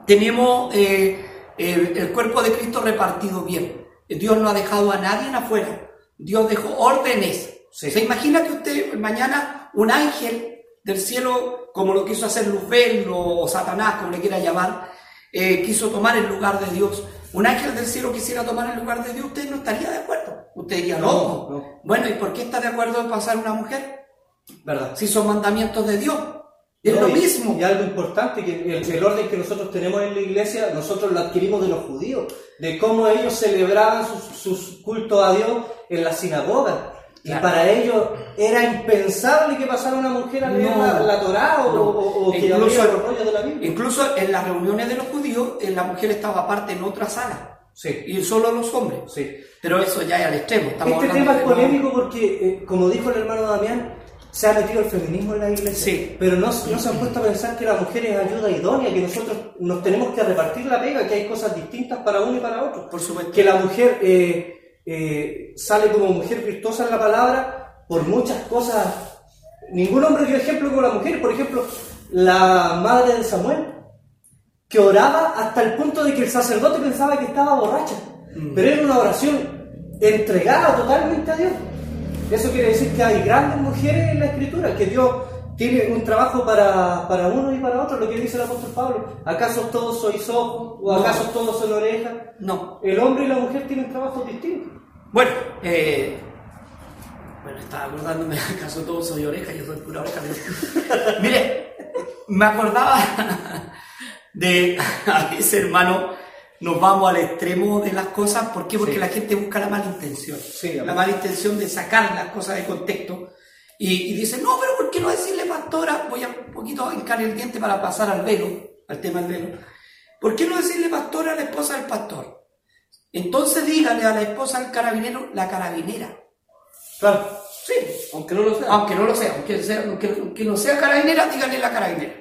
[SPEAKER 1] tenemos eh, el cuerpo de Cristo repartido bien. Dios no ha dejado a nadie en afuera. Dios dejó órdenes.
[SPEAKER 2] Sí.
[SPEAKER 1] ¿Se imagina que usted mañana un ángel del cielo, como lo quiso hacer Luzbel o, Satanás, como le quiera llamar, eh, quiso tomar el lugar de Dios? Un ángel del cielo quisiera tomar el lugar de Dios, usted no estaría de acuerdo. Usted diría,
[SPEAKER 2] No,
[SPEAKER 1] no.
[SPEAKER 2] no.
[SPEAKER 1] Bueno, ¿y por qué está de acuerdo en pasar una mujer?
[SPEAKER 2] ¿Verdad?
[SPEAKER 1] Si son mandamientos de Dios. Es
[SPEAKER 2] No,
[SPEAKER 1] lo
[SPEAKER 2] y-
[SPEAKER 1] mismo.
[SPEAKER 2] Y algo importante, que el, el orden que nosotros tenemos en la iglesia, nosotros lo adquirimos de los judíos, de cómo ellos celebraban sus, sus cultos a Dios en la sinagoga. Y
[SPEAKER 1] Claro.
[SPEAKER 2] para ellos era impensable que pasara una mujer a leer
[SPEAKER 1] No.
[SPEAKER 2] la, la Torá o,
[SPEAKER 1] No.
[SPEAKER 2] o- o que
[SPEAKER 1] Incluso-
[SPEAKER 2] los rollos de la Biblia.
[SPEAKER 1] Incluso en las reuniones de los judíos, eh, la mujer estaba aparte en otra sala.
[SPEAKER 2] Sí,
[SPEAKER 1] Y solo los hombres.
[SPEAKER 2] sí.
[SPEAKER 1] Pero eso ya es al extremo. Estamos
[SPEAKER 2] Este tema es polémico porque, eh, como dijo el hermano Damián, se ha metido el feminismo en la iglesia.
[SPEAKER 1] Sí.
[SPEAKER 2] Pero no, no se han puesto a pensar que la mujer es ayuda idónea, que nosotros nos tenemos que repartir la pega, que hay cosas distintas para uno y para otro.
[SPEAKER 1] Por supuesto.
[SPEAKER 2] Que la mujer eh, eh, sale como mujer virtuosa en la palabra por muchas cosas. Ningún hombre dio ejemplo como la mujer. Por ejemplo, la madre de Samuel. que oraba hasta el punto de que el sacerdote pensaba que estaba borracha. Pero era una oración entregada totalmente a Dios. Eso quiere decir que hay grandes mujeres en la escritura, que Dios tiene un trabajo para, para uno y para otro, lo que dice el apóstol Pablo. ¿Acaso todos sois ojos o
[SPEAKER 1] No.
[SPEAKER 2] acaso todos son orejas?
[SPEAKER 1] No.
[SPEAKER 2] El hombre y la mujer tienen trabajos distintos.
[SPEAKER 1] Bueno, eh, bueno, estaba acordándome, <laughs> acaso todos soy oreja, yo soy pura oreja. <laughs> Mire, me acordaba de <laughs> a veces, hermano, nos vamos al extremo de las cosas. ¿Por qué? Porque
[SPEAKER 2] Sí.
[SPEAKER 1] la gente busca la mala intención.
[SPEAKER 2] Sí,
[SPEAKER 1] la mala intención de sacar las cosas de contexto. Y, y dice, no, pero ¿por qué no decirle pastora? Voy a un poquito hincar el diente para pasar al velo, al tema del velo. ¿Por qué no decirle pastora a la esposa del pastor? Entonces dígale a la esposa del carabinero la carabinera.
[SPEAKER 2] Claro.
[SPEAKER 1] Sí,
[SPEAKER 3] Aunque no lo sea.
[SPEAKER 1] aunque no lo sea, aunque, sea, aunque, aunque no sea carabinera, dígale la carabinera.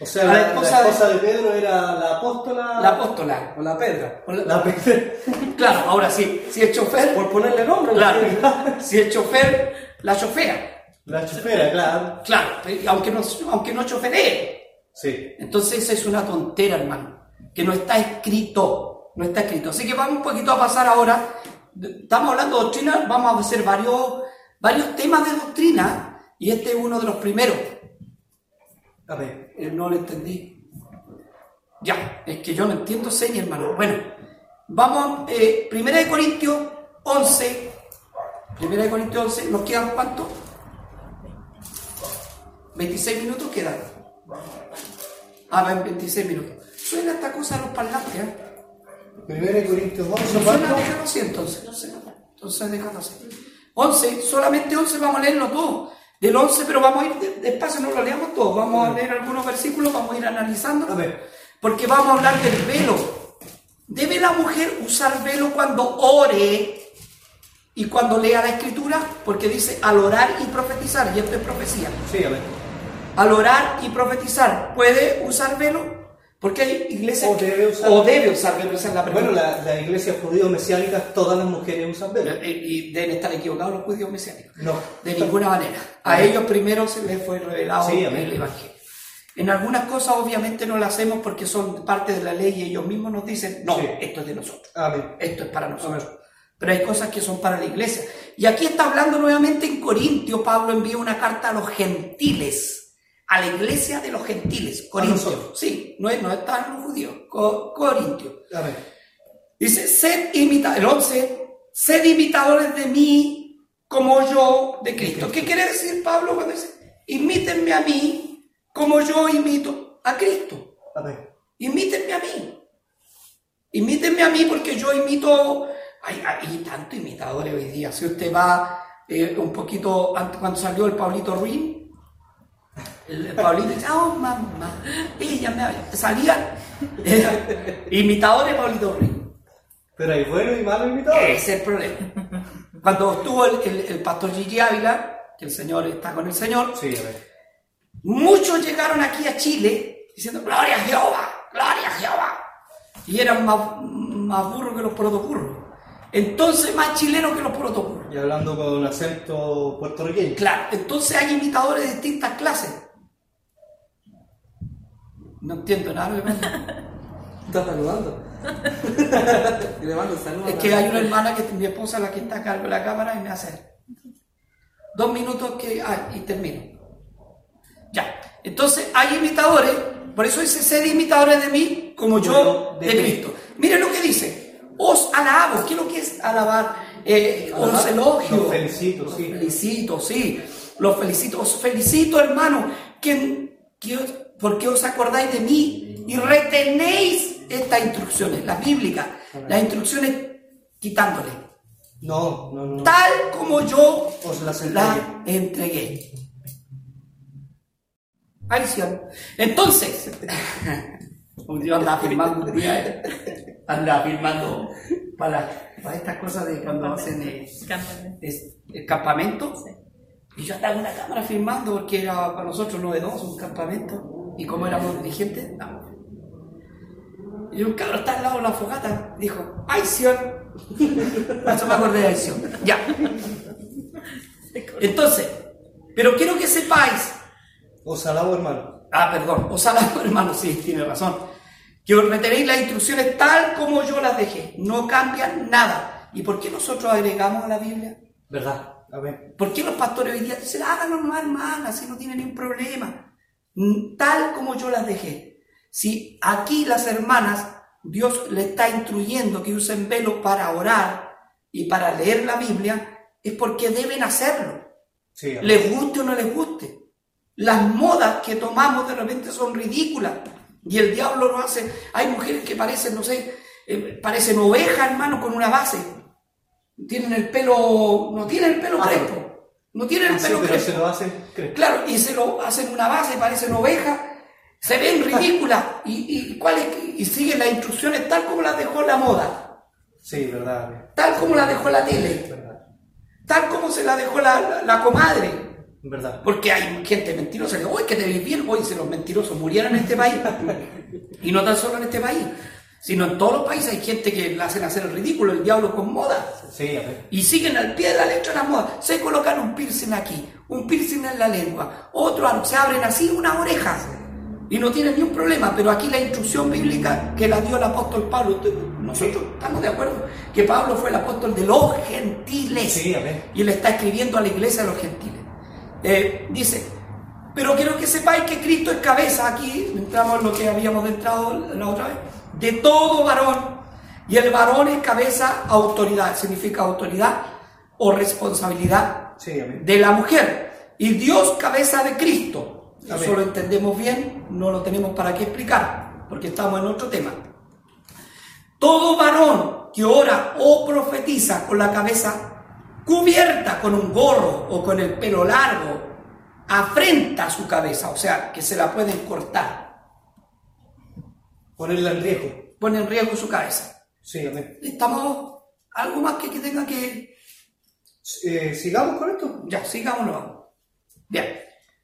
[SPEAKER 2] O sea, la,
[SPEAKER 1] la
[SPEAKER 2] la
[SPEAKER 1] esposa de-.
[SPEAKER 2] Pedro era la apóstola.
[SPEAKER 1] La apóstola.
[SPEAKER 3] O la pedra.
[SPEAKER 1] O la-
[SPEAKER 2] la. <laughs>
[SPEAKER 1] Claro, ahora sí, si es chofer,
[SPEAKER 3] Por ponerle nombre. <laughs>
[SPEAKER 1] claro, si es chofer, la chofera.
[SPEAKER 2] La chufera, claro.
[SPEAKER 1] Claro, aunque no, aunque no choferee.
[SPEAKER 2] Sí.
[SPEAKER 1] Entonces esa es una tontera, hermano, que no está escrito, no está escrito. Así que vamos un poquito a pasar ahora, estamos hablando de doctrina, vamos a hacer varios, varios temas de doctrina, y este es uno de los primeros.
[SPEAKER 2] A ver.
[SPEAKER 1] Eh, no lo entendí. Ya, es que yo no entiendo señas, hermano. Bueno, vamos, eh, Primera de Corintios 11, Primera de Corintios 11, ¿nos quedan cuánto? 26 minutos quedan. Ah, van 26 minutos. Suena esta cosa a los parlantes, ¿eh?
[SPEAKER 2] Primera de Corintios 11,
[SPEAKER 1] Suena,
[SPEAKER 2] ¿cuánto?
[SPEAKER 1] déjalo así entonces. Entonces déjalo así. 11, solamente 11 vamos a leerlo todo. Del 11, pero vamos a ir de- despacio, no lo leamos todo. Vamos a leer algunos versículos, vamos a ir analizando.
[SPEAKER 2] A ver.
[SPEAKER 1] Porque vamos a hablar del velo. ¿Debe la mujer usar velo cuando ore y cuando lea la escritura? Porque dice al orar y profetizar, y esto es profecía.
[SPEAKER 2] Sí, a ver.
[SPEAKER 1] Al orar y profetizar, ¿puede usar velo? Porque hay iglesias
[SPEAKER 2] O debe usar-
[SPEAKER 1] o debe usar es la pregunta.
[SPEAKER 2] Bueno, la, la iglesia judío-mesiánica, todas las mujeres usan velo.
[SPEAKER 1] Eh, Y deben estar equivocados los judíos mesiánicos.
[SPEAKER 2] No.
[SPEAKER 1] De ninguna manera. A ellos primero se les fue revelado
[SPEAKER 2] Sí, amén.
[SPEAKER 1] el Evangelio. En algunas cosas obviamente no las hacemos porque son parte de la ley y ellos mismos nos dicen, no,
[SPEAKER 2] Sí.
[SPEAKER 1] esto es de nosotros,
[SPEAKER 2] Amén.
[SPEAKER 1] esto es para nosotros. Pero hay cosas que son para la iglesia. Y aquí está hablando nuevamente en Corintio, Pablo envía una carta a los gentiles, a la iglesia de los gentiles, Corintios. Sí, no, es, no están los judíos, Co- Corintios. Dice, sed imitadores, el 11, sed imitadores de mí como yo de Cristo. ¿Qué quiere decir Pablo cuando dice, imítenme a mí como yo imito a Cristo?
[SPEAKER 2] A ver.
[SPEAKER 1] Imítenme a mí. Imítenme a mí porque yo imito, hay, hay tantos imitadores hoy día. Si usted va eh, un poquito, antes, cuando salió el Pablito Ruiz, Pablito dice, oh mamá, ella me habla". Salían eh, imitadores de Pablito Ruiz.
[SPEAKER 2] Pero hay buenos y malos invitados.
[SPEAKER 1] Ese es el problema. Cuando estuvo el, el- el pastor Gigi Ávila, que el Señor está con el Señor,
[SPEAKER 2] Sí, a ver.
[SPEAKER 1] muchos llegaron aquí a Chile diciendo, Gloria a Jehová, Gloria a Jehová. Y eran más, más burros que los protoburros. Entonces más chilenos que los protoburros.
[SPEAKER 2] Y hablando con acento puertorriqueño.
[SPEAKER 1] Claro, entonces hay imitadores de distintas clases. No entiendo nada. lo que pasa.
[SPEAKER 3] Estás saludando. <laughs> y le mando saludos.
[SPEAKER 1] Es que hay una hermana que es mi esposa, la que está a cargo de la cámara, y me hace dos minutos que. Ah, y termino. Ya. Entonces hay imitadores, por eso dice ser imitadores de mí como yo
[SPEAKER 2] de
[SPEAKER 1] de, Cristo. Miren lo que dice. Os alabo. ¿Qué es lo que es alabar? Eh, os elogio.
[SPEAKER 2] los felicito,
[SPEAKER 1] Los
[SPEAKER 2] sí.
[SPEAKER 1] felicito, sí. Los felicito. Os felicito, hermano. Que, que porque os acordáis de mí y retenéis estas instrucciones, las bíblicas, las instrucciones quitándole.
[SPEAKER 2] No, no, no.
[SPEAKER 1] Tal como yo
[SPEAKER 2] Os las
[SPEAKER 1] la entregué. Ahí sí. Entonces, <laughs> un día andaba filmando un día, eh, andaba filmando para, para estas cosas de cuando hacen eh, el campamento. Y yo andaba en una cámara filmando porque era para nosotros novedoso un campamento. Y como éramos dirigentes, no. Y un cabrón está al lado de la fogata, dijo, ¡ay, Sion! <laughs> Eso me acordé de Sion. Ya. Entonces, pero quiero que sepáis,
[SPEAKER 2] Os alabo, hermano.
[SPEAKER 1] ah, perdón, os alabo, <laughs> hermano, sí, tiene razón. que retenéis las instrucciones tal como yo las dejé, no cambian nada. ¿Y por qué nosotros agregamos a la Biblia?
[SPEAKER 2] ¿Verdad? A ver.
[SPEAKER 1] ¿Por qué los pastores hoy día dicen, háganlo nomás, hermana, si no tienen ningún problema? Mm, Tal como yo las dejé. Si aquí las hermanas, Dios le está instruyendo que usen velo para orar y para leer la Biblia, es porque deben hacerlo.
[SPEAKER 2] Sí.
[SPEAKER 1] Les guste o no les guste. Las modas que tomamos de repente son ridículas. Y el diablo lo hace. Hay mujeres que parecen, no sé, eh, parecen ovejas, hermano, con una base. Tienen el pelo, no tienen el pelo crespo. No tienen el
[SPEAKER 2] Ah,
[SPEAKER 1] pelo
[SPEAKER 2] pero
[SPEAKER 1] crespo.
[SPEAKER 2] se lo hacen.
[SPEAKER 1] Claro, y se lo hacen una base, parecen ovejas, se ven <laughs> ridículas y, y, ¿cuál es? y siguen las instrucciones tal como las dejó la moda,
[SPEAKER 2] Sí, verdad.
[SPEAKER 1] tal como las dejó la tele,
[SPEAKER 2] Verdad.
[SPEAKER 1] tal como se la dejó la, la- la comadre.
[SPEAKER 2] Verdad.
[SPEAKER 1] Porque hay gente mentirosa que, uy, que te bien, hoy si los mentirosos murieran en este país. <laughs> y no tan solo en este país, sino en todos los países hay gente que le hacen hacer el ridículo, el diablo con moda.
[SPEAKER 2] Sí.
[SPEAKER 1] Y siguen al pie de la letra la moda. Se colocan un piercing aquí, un piercing en la lengua, otro se abren así unas orejas. Y no tienen ni un problema, pero aquí la instrucción bíblica que la dio el apóstol Pablo, nosotros estamos de acuerdo que Pablo fue el apóstol de los gentiles.
[SPEAKER 2] Sí, amén.
[SPEAKER 1] Y él está escribiendo a la iglesia de los gentiles. Eh, dice, pero quiero que sepáis que Cristo es cabeza, aquí entramos en lo que habíamos entrado la otra vez, de todo varón. Y el varón es cabeza, autoridad, significa autoridad o responsabilidad
[SPEAKER 2] Sí,
[SPEAKER 1] de la mujer. Y Dios cabeza de Cristo.
[SPEAKER 2] Amén.
[SPEAKER 1] Eso lo entendemos bien, no lo tenemos para qué explicar, porque estamos en otro tema. Todo varón que ora o profetiza con la cabeza cubierta con un gorro o con el pelo largo, afrenta su cabeza, o sea, que se la pueden cortar,
[SPEAKER 2] Ponerla en riesgo.
[SPEAKER 1] pone en riesgo su cabeza.
[SPEAKER 2] Sí, amén.
[SPEAKER 1] Estamos, algo más que, que tenga que,
[SPEAKER 2] Eh, Sigamos con esto.
[SPEAKER 1] Ya, sigámonos. Bien,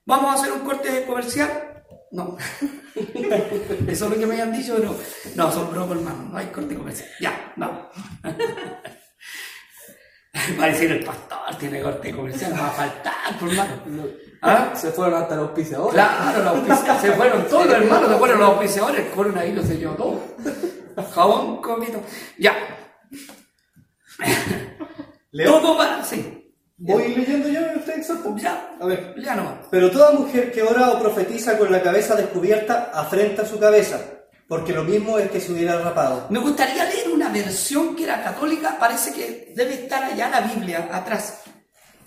[SPEAKER 1] vamos a hacer un corte comercial. No, <laughs> eso es lo que me habían dicho, pero no, son bromas, hermano. No hay corte comercial. Ya, no. Va a decir el pastor, tiene corte comercial, no va a faltar, por hermano. ¿Ah?
[SPEAKER 3] Se fueron hasta los auspiciadores.
[SPEAKER 1] Claro, los auspiciadores, se fueron <laughs> todos, hermano, se fueron los auspiciadores, el coronavirus se llevó todo. Jabón, comito. Ya,
[SPEAKER 2] Leo.
[SPEAKER 1] todo va, sí.
[SPEAKER 2] Voy leyendo yo y usted exacto.
[SPEAKER 1] Ya,
[SPEAKER 2] A ver.
[SPEAKER 1] ya no.
[SPEAKER 2] Pero toda mujer que ora o profetiza con la cabeza descubierta afrenta su cabeza, porque lo mismo es que se hubiera rapado.
[SPEAKER 1] Me gustaría leer una versión que era católica, parece que debe estar allá la Biblia atrás,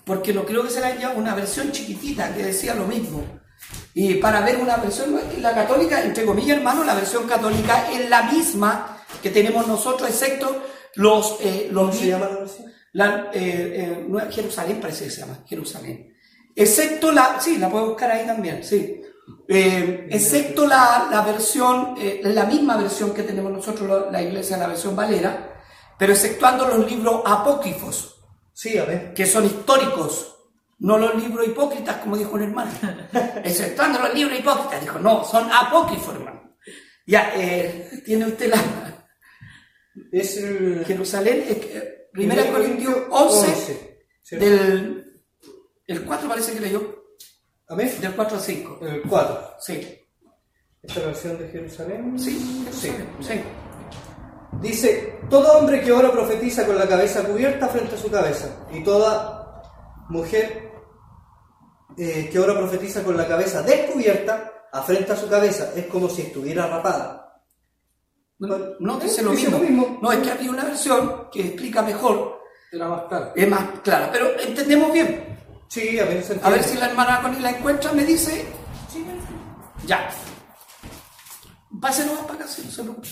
[SPEAKER 1] porque lo creo que será ya una versión chiquitita que decía lo mismo. Y para ver una versión, la católica, entre comillas, hermano, la versión católica es la misma que tenemos nosotros, excepto los... eh, los
[SPEAKER 2] ¿Cómo se llama la versión?
[SPEAKER 1] la, eh, eh, no Jerusalén, parece que se llama Jerusalén. Excepto la, sí, la puedo buscar ahí también, sí. Eh, excepto la, la versión, eh, la misma versión que tenemos nosotros, la, la iglesia, la versión Valera, pero exceptuando los libros apócrifos,
[SPEAKER 2] Sí, a ver.
[SPEAKER 1] que son históricos, no los libros hipócritas, como dijo un hermano. <laughs> exceptuando los libros hipócritas, dijo, no, son apócrifos, hermano. Ya, eh, tiene usted la,
[SPEAKER 2] Es el...
[SPEAKER 1] Jerusalén, que, Primera Corintios 11,
[SPEAKER 2] Sí.
[SPEAKER 1] del el 4 parece que leyó,
[SPEAKER 2] A ver.
[SPEAKER 1] del 4 al 5.
[SPEAKER 2] El 4.
[SPEAKER 1] Sí,
[SPEAKER 2] Esta versión de Jerusalén.
[SPEAKER 1] sí,
[SPEAKER 2] Sí.
[SPEAKER 1] sí.
[SPEAKER 2] Dice, todo hombre que ora profetiza con la cabeza cubierta frente a su cabeza, y toda mujer eh, que ora profetiza con la cabeza descubierta afrenta su cabeza, es como si estuviera rapada.
[SPEAKER 1] No, no
[SPEAKER 2] Eh,
[SPEAKER 1] dice lo
[SPEAKER 2] dice
[SPEAKER 1] mismo.
[SPEAKER 2] lo mismo.
[SPEAKER 1] No, es que había una versión que explica mejor,
[SPEAKER 3] Era más claro.
[SPEAKER 1] es más clara, pero entendemos bien.
[SPEAKER 2] Sí, a ver, se
[SPEAKER 1] A ver si la hermana Connie la encuentra, me dice. Ya. Pase nomás para acá, sí, no se preocupe.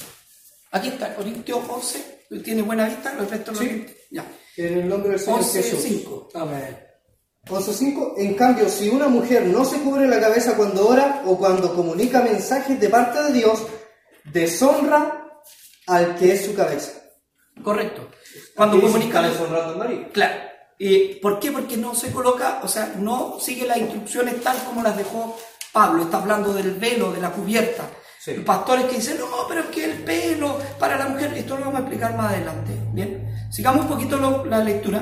[SPEAKER 1] Aquí está, Corintios 11, tiene buena vista, el resto no
[SPEAKER 2] Sí.
[SPEAKER 1] tiene. Ya.
[SPEAKER 2] En el nombre del Señor
[SPEAKER 1] 11,
[SPEAKER 2] Jesús.
[SPEAKER 1] 5.
[SPEAKER 3] Amén.
[SPEAKER 2] 11.5. En cambio, si una mujer no se cubre la cabeza cuando ora o cuando comunica mensajes de parte de Dios, deshonra al que es su cabeza.
[SPEAKER 1] Correcto. Cuando comunica.
[SPEAKER 2] está deshonrando al marido.
[SPEAKER 1] Claro. Eh, ¿Por qué? Porque no se coloca, o sea, no sigue las instrucciones tal como las dejó Pablo. Está hablando del velo, de la cubierta.
[SPEAKER 2] Sí.
[SPEAKER 1] Pastores que dicen, no, pero es que el pelo para la mujer, esto lo vamos a explicar más adelante. Bien, sigamos un poquito lo- la lectura.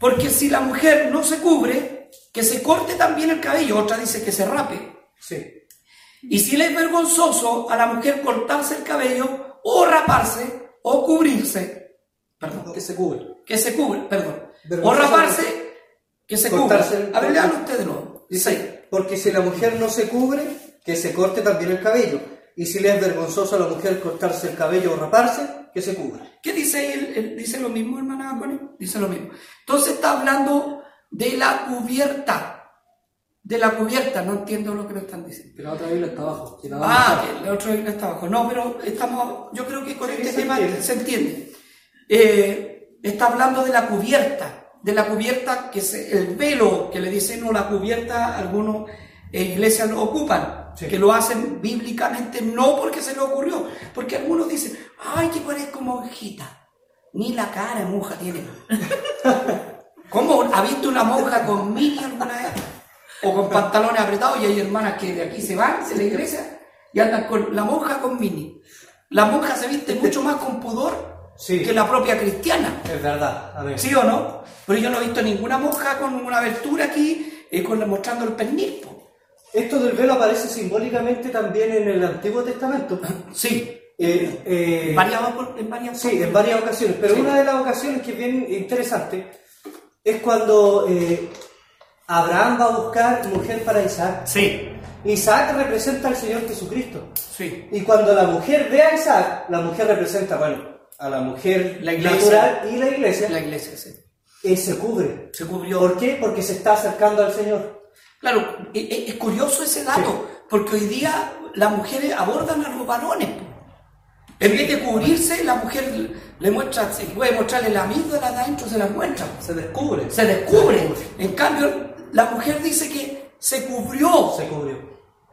[SPEAKER 1] Porque si la mujer no se cubre, que se corte también el cabello, otra dice que se rape.
[SPEAKER 2] Sí.
[SPEAKER 1] Y si le es vergonzoso a la mujer cortarse el cabello o raparse o cubrirse, perdón,
[SPEAKER 3] Que se cubre.
[SPEAKER 1] que se cubre, perdón, o raparse, que se cubre. A ver, lean ustedes de nuevo.
[SPEAKER 2] Dice, porque si la mujer no se cubre, que se corte también el cabello. Y si le es vergonzoso a la mujer cortarse el cabello o raparse, que se cubra.
[SPEAKER 1] ¿Qué dice? Él- él dice lo mismo, hermana Connie? Dice lo mismo. Entonces está hablando de la cubierta. De la cubierta, no entiendo lo que me están diciendo.
[SPEAKER 3] Que la otra Biblia está abajo. la
[SPEAKER 1] Ah, que el otro está abajo. No, pero estamos, yo creo que con
[SPEAKER 2] Sí,
[SPEAKER 1] este
[SPEAKER 2] se
[SPEAKER 1] tema
[SPEAKER 2] entiende.
[SPEAKER 1] se entiende. Eh, está hablando de la cubierta, de la cubierta que es el velo que le dicen no la cubierta, algunos eh, iglesias lo ocupan,
[SPEAKER 2] Sí.
[SPEAKER 1] que lo hacen bíblicamente no porque se le ocurrió, porque algunos dicen, ay, que parezco monjita, ni la cara de monja tiene. <laughs> ¿Cómo ha visto una monja con mini alguna vez? O con pantalones apretados y hay hermanas que de aquí se van la iglesia y andan con la monja con mini. La monja se viste mucho más con pudor
[SPEAKER 2] Sí.
[SPEAKER 1] que la propia cristiana.
[SPEAKER 2] Es verdad. A ver.
[SPEAKER 1] ¿Sí o no? Pero yo no he visto ninguna monja con una abertura aquí eh, con, mostrando el pernil. po.
[SPEAKER 2] Esto del velo aparece simbólicamente también en el Antiguo Testamento. <coughs>
[SPEAKER 1] Sí.
[SPEAKER 2] Eh, eh,
[SPEAKER 1] Variado por- en varias
[SPEAKER 2] Sí, en varias ocasiones, pero
[SPEAKER 1] Sí.
[SPEAKER 2] una de las ocasiones que es bien interesante es cuando eh, Abraham va a buscar mujer para Isaac.
[SPEAKER 1] Sí,
[SPEAKER 2] Isaac representa al Señor Jesucristo.
[SPEAKER 1] sí.
[SPEAKER 2] Y cuando la mujer ve a Isaac, la mujer representa, bueno, a la mujer
[SPEAKER 1] La iglesia.
[SPEAKER 2] natural y la iglesia,
[SPEAKER 1] La iglesia, sí.
[SPEAKER 2] y se cubre.
[SPEAKER 1] Se cubrió.
[SPEAKER 2] ¿Por qué? Porque se está acercando al Señor.
[SPEAKER 1] Claro, e- e- es curioso ese dato, porque hoy día las mujeres abordan a los varones. En vez de cubrirse, la mujer le muestra, se puede mostrarle la amígdala de adentro, se la muestra.
[SPEAKER 3] Se descubre.
[SPEAKER 1] Se descubre. En cambio, la mujer dice que se cubrió.
[SPEAKER 2] Se cubrió.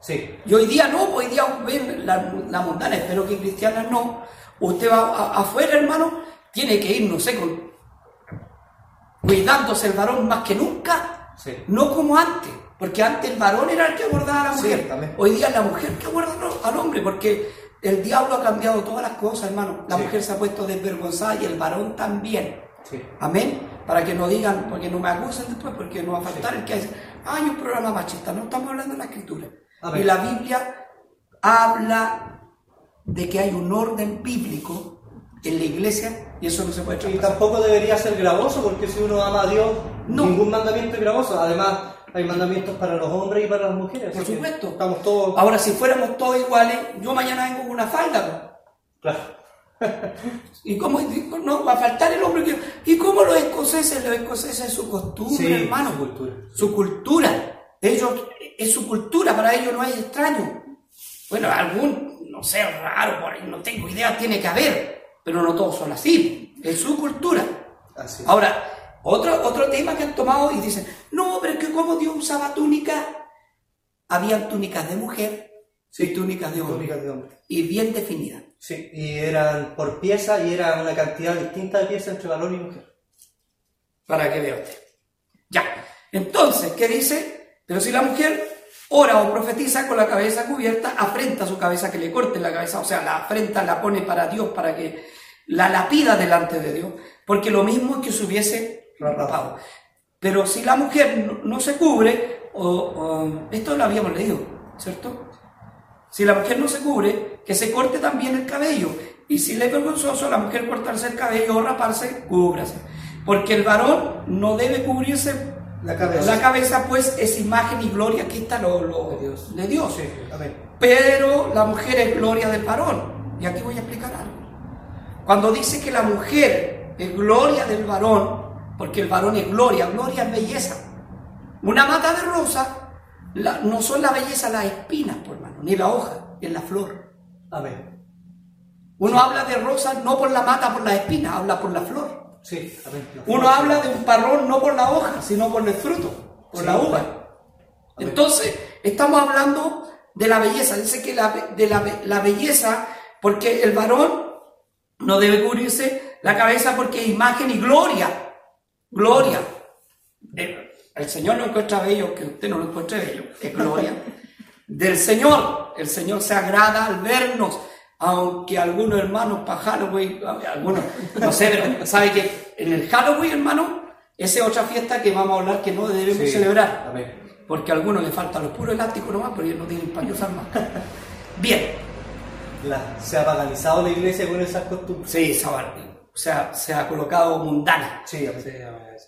[SPEAKER 2] Sí.
[SPEAKER 1] Y hoy día no, hoy día ven la, la mundana, espero que cristianas no. Usted va a- afuera, hermano, tiene que ir, no sé, con, cuidándose el varón más que nunca,
[SPEAKER 2] Sí.
[SPEAKER 1] no como antes, porque antes el varón era el que abordaba a la
[SPEAKER 2] Sí,
[SPEAKER 1] mujer.
[SPEAKER 2] también.
[SPEAKER 1] hoy día es la mujer que aborda al- hombre, porque el diablo ha cambiado todas las cosas, hermano. La
[SPEAKER 2] Sí.
[SPEAKER 1] mujer se ha puesto desvergonzada y el varón también.
[SPEAKER 2] Sí.
[SPEAKER 1] Amén. Para que no digan, porque no me acusen después, porque no va a faltar el que dice, hay un programa machista. No estamos hablando de la escritura. Y la Biblia habla de que hay un orden bíblico en la iglesia y eso no se puede
[SPEAKER 2] Y
[SPEAKER 1] traspasar.
[SPEAKER 2] tampoco debería ser gravoso, porque si uno ama a Dios,
[SPEAKER 1] No.
[SPEAKER 2] ningún mandamiento es gravoso. Además, hay mandamientos para los hombres y para las mujeres.
[SPEAKER 1] Por supuesto.
[SPEAKER 2] Estamos todos.
[SPEAKER 1] Ahora, si fuéramos todos iguales, yo mañana vengo con una falda.
[SPEAKER 2] Claro.
[SPEAKER 1] ¿Y cómo? No, va a faltar el hombre. que- ¿Y cómo los escoceses? Los escoceses es su costumbre,
[SPEAKER 2] Sí,
[SPEAKER 1] hermano.
[SPEAKER 2] su cultura.
[SPEAKER 1] Su cultura. Ellos, es su cultura, para ellos no hay extraño. Bueno, algún, no sé, raro, por ahí, no tengo idea, tiene que haber, pero no todos son así. Es su cultura.
[SPEAKER 2] Así es.
[SPEAKER 1] Ahora, otro, otro tema que han tomado y dicen, no, pero es que como Dios usaba túnica, habían túnicas de mujer y túnicas de hombre.
[SPEAKER 2] Túnicas de hombre.
[SPEAKER 1] Y bien definidas.
[SPEAKER 2] Sí, y eran por pieza y era una cantidad distinta de piezas entre varón y mujer.
[SPEAKER 1] Para que vea usted. Ya. Entonces, ¿qué dice? Pero si la mujer ora o profetiza con la cabeza cubierta, afrenta su cabeza, que le corten la cabeza, o sea, la afrenta, la pone para Dios, para que la lapida delante de Dios, porque lo mismo es que se hubiese
[SPEAKER 2] Rapado.
[SPEAKER 1] rapado. Pero si la mujer no, no se cubre, o, o- esto lo habíamos leído, ¿cierto? Si la mujer no se cubre, que se corte también el cabello. Y si le es vergonzoso a la mujer cortarse el cabello o raparse, cúbrase. Porque el varón no debe cubrirse
[SPEAKER 2] La cabeza.
[SPEAKER 1] la cabeza, pues es imagen y gloria que está lo, lo-
[SPEAKER 3] De Dios.
[SPEAKER 1] de Dios.
[SPEAKER 2] Sí.
[SPEAKER 1] Pero la mujer es gloria del varón. Y aquí voy a explicar algo. Cuando dice que la mujer es gloria del varón, porque el varón es gloria, gloria es belleza. Una mata de rosa la- no son la belleza las espinas, por hermano, ni la hoja, es la flor.
[SPEAKER 2] Amén.
[SPEAKER 1] Uno habla de rosa no por la mata, por las espinas, habla por la flor.
[SPEAKER 2] Sí, amén.
[SPEAKER 1] Uno habla de un parrón no por la hoja, sino por el fruto, por
[SPEAKER 2] Sí.
[SPEAKER 1] la uva. Entonces, estamos hablando de la belleza. Dice que la, de la, la belleza, porque el varón no debe cubrirse la cabeza porque es imagen y gloria. Gloria. El, el Señor lo encuentra bello, que usted no lo encuentre bello, es gloria. Del Señor. El Señor se agrada al vernos. Aunque algunos hermanos para Halloween, algunos, no sé, pero sabe que en el Halloween, hermano, esa es otra fiesta que vamos a hablar que no debemos
[SPEAKER 2] Sí,
[SPEAKER 1] celebrar.
[SPEAKER 2] Amén.
[SPEAKER 1] porque a algunos le faltan los puros elásticos nomás, pero ellos no tienen para usar más. Bien,
[SPEAKER 2] La- se ha paganizado la iglesia con esas costumbres.
[SPEAKER 1] sí, esa o sea, se ha colocado mundana.
[SPEAKER 2] Sí.
[SPEAKER 3] Sí.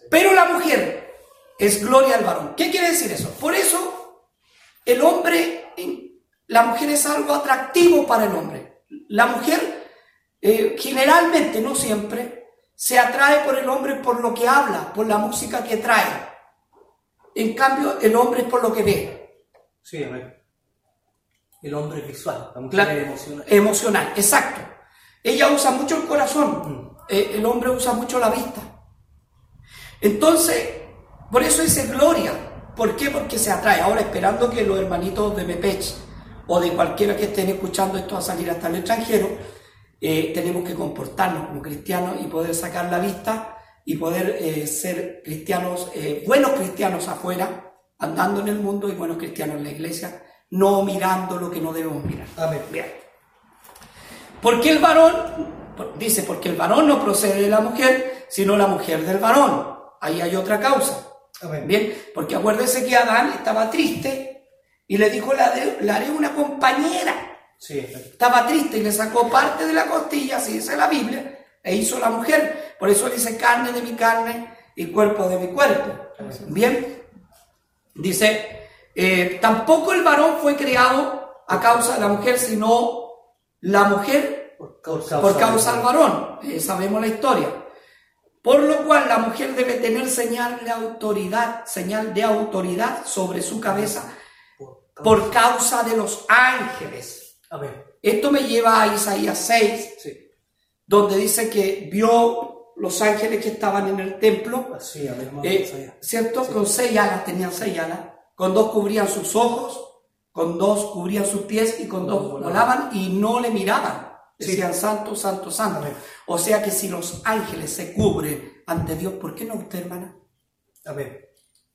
[SPEAKER 1] Pero la mujer es gloria al varón. ¿Qué quiere decir eso? Por eso el hombre, la mujer es algo atractivo para el hombre. La mujer eh, generalmente, no siempre, se atrae por el hombre por lo que habla, por la música que trae. En cambio, el hombre es por lo que ve.
[SPEAKER 2] Sí, amén. El hombre es visual, la mujer
[SPEAKER 1] Claro.
[SPEAKER 2] es emocional.
[SPEAKER 1] Emocional, exacto. Ella usa mucho el corazón, eh, el hombre usa mucho la vista. Entonces, por eso dice gloria. ¿Por qué? Porque se atrae. Ahora, esperando que los hermanitos de Mepech o de cualquiera que estén escuchando esto a salir hasta el extranjero, eh, tenemos que comportarnos como cristianos y poder sacar la vista y poder eh, ser cristianos, eh, buenos cristianos afuera, andando en el mundo y buenos cristianos en la iglesia, no mirando lo que no debemos mirar.
[SPEAKER 2] Amén.
[SPEAKER 1] Bien. Porque el varón, dice, porque el varón no procede de la mujer, sino la mujer del varón. Ahí hay otra causa.
[SPEAKER 2] Amén.
[SPEAKER 1] Bien, porque acuérdese que Adán estaba triste y le dijo, haré, le haré una compañera.
[SPEAKER 2] Sí.
[SPEAKER 1] Estaba triste y le sacó parte de la costilla, así dice la Biblia, e hizo la mujer. Por eso dice carne de mi carne y cuerpo de mi cuerpo. Bien, dice, eh, tampoco el varón fue creado a causa de la mujer, sino la mujer
[SPEAKER 2] Por causa,
[SPEAKER 1] por varón. Eh, sabemos la historia. Por lo cual la mujer debe tener señal de autoridad, señal de autoridad sobre su cabeza por causa de los ángeles.
[SPEAKER 2] Amén.
[SPEAKER 1] Esto me lleva a Isaías 6,
[SPEAKER 2] Sí.
[SPEAKER 1] donde dice que vio los ángeles que estaban en el templo,
[SPEAKER 2] Así, amén. hermano,
[SPEAKER 1] eh,
[SPEAKER 2] eso ya.
[SPEAKER 1] ¿cierto? Con seis alas, tenían seis alas, con dos cubrían sus ojos, con dos cubrían sus pies y con dos volaban y no le miraban. Decían santo, santo, santo. O sea que si los ángeles se cubren ante Dios, ¿por qué no usted, hermana?
[SPEAKER 2] Amén.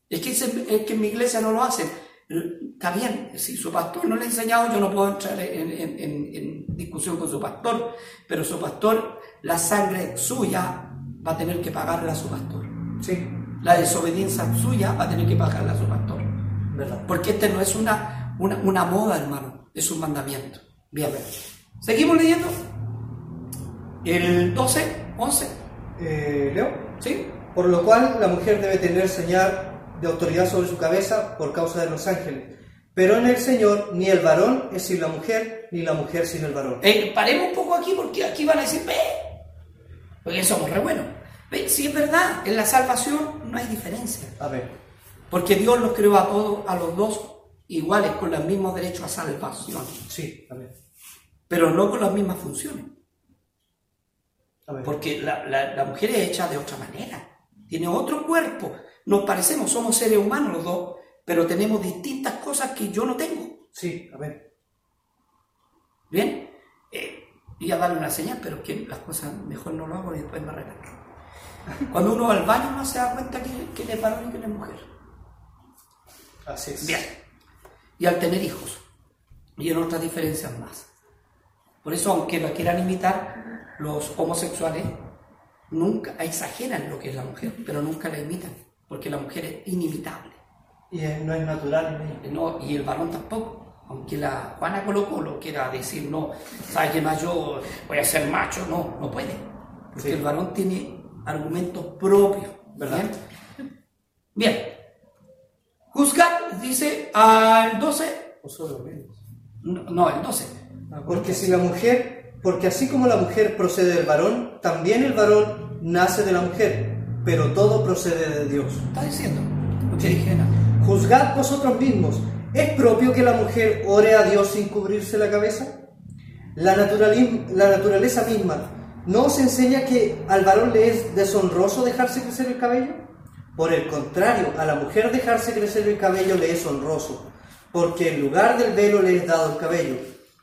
[SPEAKER 1] Es que, es que en mi iglesia no lo hacen. Está bien, si su pastor no le ha enseñado, yo no puedo entrar en, en- en- en discusión con su pastor, pero su pastor, la sangre suya va a tener que pagarla a su pastor.
[SPEAKER 2] Sí,
[SPEAKER 1] La desobediencia suya va a tener que pagarla a su pastor.
[SPEAKER 2] verdad.
[SPEAKER 1] Porque este no es una, una, una moda, hermano, es un mandamiento. Bien, seguimos leyendo. El 12, 11,
[SPEAKER 2] Eh, Leo.
[SPEAKER 1] ¿sí?
[SPEAKER 2] Por lo cual la mujer debe tener señal de autoridad sobre su cabeza por causa de los ángeles. Pero en el Señor ni el varón es sin la mujer, ni la mujer sin el varón.
[SPEAKER 1] Eh, paremos un poco aquí porque aquí van a decir, ve, porque somos re buenos. Ve, sí es verdad, en la salvación no hay diferencia,
[SPEAKER 2] Amén.
[SPEAKER 1] porque Dios los creó a todos, a los dos iguales, con los mismos derechos a salvación,
[SPEAKER 2] Sí, amén.
[SPEAKER 1] Pero no con las mismas funciones, porque la, la- la mujer es hecha de otra manera, tiene otro cuerpo, nos parecemos, somos seres humanos los dos, pero tenemos distintas cosas que yo no tengo.
[SPEAKER 2] Sí, amén.
[SPEAKER 1] Bien, eh, voy a darle una señal, pero que las cosas mejor no lo hago y después me arreglo. Cuando uno va al baño no se da cuenta que, que es varón y que es mujer.
[SPEAKER 2] Así es.
[SPEAKER 1] Bien. Y al tener hijos. Y en otras diferencias más. Por eso, aunque lo quieran imitar, los homosexuales nunca exageran lo que es la mujer, pero nunca la imitan, porque la mujer es inimitable.
[SPEAKER 2] Y no es natural.
[SPEAKER 1] No, y el varón tampoco. Aunque la Juana Colo Colo quiera decir, no, ¿sabes qué más? Yo voy a ser macho. No, no puede. Porque
[SPEAKER 2] Sí.
[SPEAKER 1] el varón tiene argumentos propios.
[SPEAKER 2] ¿Verdad?
[SPEAKER 1] Bien. Bien. Juzgar, dice al 12.
[SPEAKER 2] Nosotros mismos.
[SPEAKER 1] No, no, el 12.
[SPEAKER 2] Porque si la mujer, porque así como la mujer procede del varón, también el varón nace de la mujer, pero todo procede de Dios.
[SPEAKER 1] Está diciendo. Antes.
[SPEAKER 2] Juzgad vosotros mismos. ¿Es propio que la mujer ore a Dios sin cubrirse la cabeza? La, la naturaleza misma no os enseña que al varón le es deshonroso dejarse crecer el cabello. Por el contrario, a la mujer dejarse crecer el cabello le es honroso, porque en lugar del velo le es dado el cabello.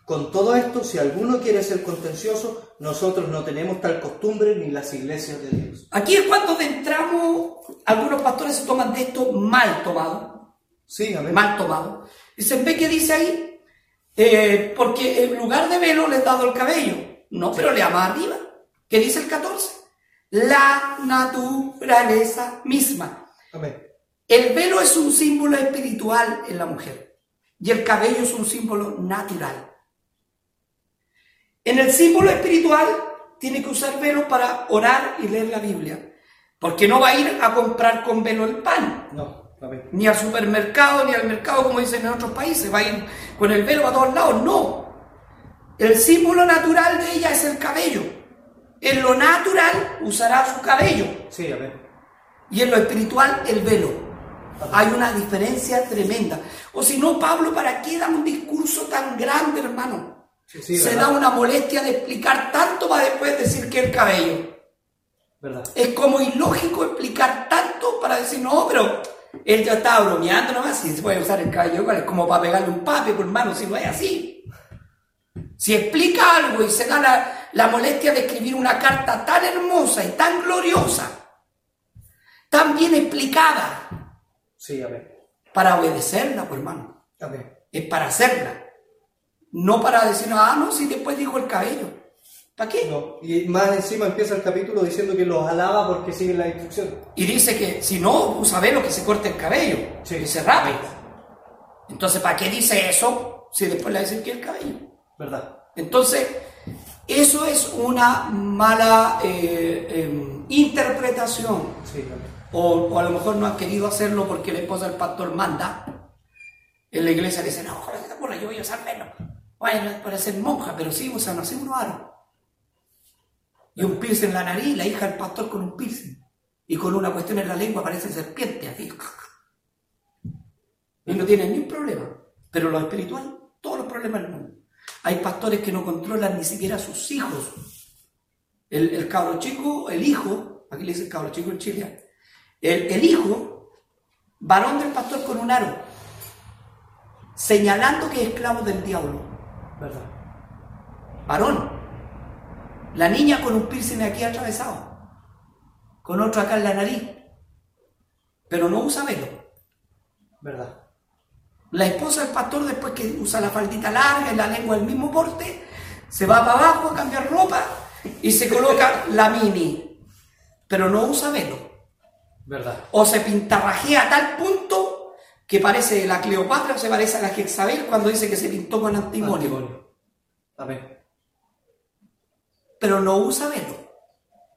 [SPEAKER 2] Con todo esto, si alguno quiere ser contencioso, nosotros no tenemos tal costumbre ni las iglesias de Dios.
[SPEAKER 1] Aquí es cuando entramos, algunos pastores se toman de esto mal tomado.
[SPEAKER 2] Sí, amén.
[SPEAKER 1] mal tomado. Dicen, ve que dice ahí, Eh, porque en lugar de velo le he dado el cabello. No, pero le ama arriba. ¿Qué dice el 14? La naturaleza misma.
[SPEAKER 2] Amén.
[SPEAKER 1] El velo es un símbolo espiritual en la mujer y el cabello es un símbolo natural. En el símbolo espiritual tiene que usar velo para orar y leer la Biblia, porque no va a ir a comprar con velo el pan.
[SPEAKER 2] No.
[SPEAKER 1] Ni al supermercado, ni al mercado, como dicen en otros países. Va a ir con el velo a todos lados. No. El símbolo natural de ella es el cabello. En lo natural usará su cabello.
[SPEAKER 2] Sí, a ver.
[SPEAKER 1] Y en lo espiritual el velo. Hay una diferencia tremenda. O si no, Pablo, ¿para qué da un discurso tan grande, hermano?
[SPEAKER 2] Sí, sí,
[SPEAKER 1] Se
[SPEAKER 2] ¿verdad?
[SPEAKER 1] da una molestia de explicar tanto para después decir que el cabello.
[SPEAKER 2] ¿Verdad?
[SPEAKER 1] Es como ilógico explicar tanto para decir, no, pero él ya estaba bromeando nomás, y se puede usar el cabello igual, es como para pegarle un pape, por hermano, si no es así. Si explica algo y se da la, la molestia de escribir una carta tan hermosa y tan gloriosa, tan bien explicada,
[SPEAKER 2] Sí, a ver.
[SPEAKER 1] para obedecerla, pues hermano,
[SPEAKER 2] A ver.
[SPEAKER 1] es para hacerla. No para decir, ah, no, si después dijo el cabello. ¿Para qué?
[SPEAKER 2] No. Y más encima empieza el capítulo diciendo que los alaba porque siguen la instrucción.
[SPEAKER 1] Y dice que si no usa velo que se corte el cabello,
[SPEAKER 2] Sí.
[SPEAKER 1] que se rape. Entonces, ¿para qué dice eso si después le dicen que el cabello?
[SPEAKER 2] ¿Verdad?
[SPEAKER 1] Entonces, eso es una mala eh, em, interpretación.
[SPEAKER 2] Sí.
[SPEAKER 1] O, o a lo mejor no han querido hacerlo porque la esposa del pastor manda. En la iglesia le dicen, no, por yo voy a usar velo. Bueno, para ser monja, pero sí usan así unos aros. Y un piercing en la nariz, la hija del pastor con un piercing. Y con una cuestión en la lengua parece serpiente, así. Y no tienen ni un problema. Pero lo espiritual, todos los problemas del mundo. Hay pastores que no controlan ni siquiera a sus hijos. El, el cabro chico, el hijo, aquí le dicen cabro chico en Chile, el, el hijo, varón del pastor con un aro, señalando que es esclavo del diablo.
[SPEAKER 2] ¿Verdad?
[SPEAKER 1] Varón. La niña con un piercing aquí atravesado, con otro acá en la nariz, pero no usa velo.
[SPEAKER 2] ¿Verdad?
[SPEAKER 1] La esposa del pastor, después que usa la faldita larga y la lengua del mismo porte, se va para abajo a cambiar ropa y se coloca <laughs> la mini, pero no usa velo.
[SPEAKER 2] ¿Verdad?
[SPEAKER 1] O se pintarrajea a tal punto que parece la Cleopatra, o se parece a la Jezabel cuando dice que se pintó con antimonio,
[SPEAKER 2] Antimonio. A ver.
[SPEAKER 1] pero no usa velo.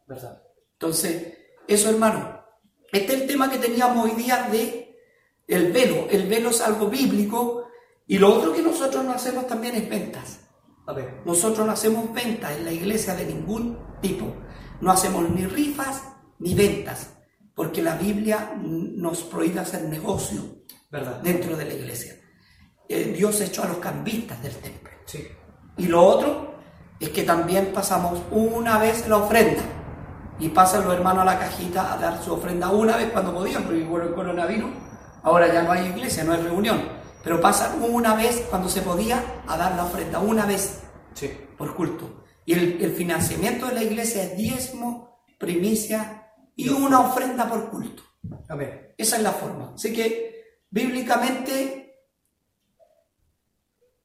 [SPEAKER 2] ¿Verdad?
[SPEAKER 1] Entonces, eso hermano, este es el tema que teníamos hoy día de el velo. El velo es algo bíblico y lo otro que nosotros no hacemos también es ventas.
[SPEAKER 2] A ver.
[SPEAKER 1] Nosotros no hacemos ventas en la iglesia de ningún tipo. No hacemos ni rifas ni ventas, porque la Biblia nos prohíbe hacer negocio
[SPEAKER 2] ¿Verdad?
[SPEAKER 1] dentro de la iglesia. Eh, Dios echó a los cambistas del templo.
[SPEAKER 2] Sí.
[SPEAKER 1] Y lo otro es que también pasamos una vez la ofrenda. Y pasan los hermanos a la cajita a dar su ofrenda una vez cuando podían, porque por el coronavirus ahora ya no hay iglesia, no hay reunión. Pero pasan una vez cuando se podía a dar la ofrenda, una vez
[SPEAKER 2] Sí.
[SPEAKER 1] por culto. Y el, el financiamiento de la iglesia es diezmo, primicia y una ofrenda por culto.
[SPEAKER 2] A ver.
[SPEAKER 1] Esa es la forma. Así que bíblicamente,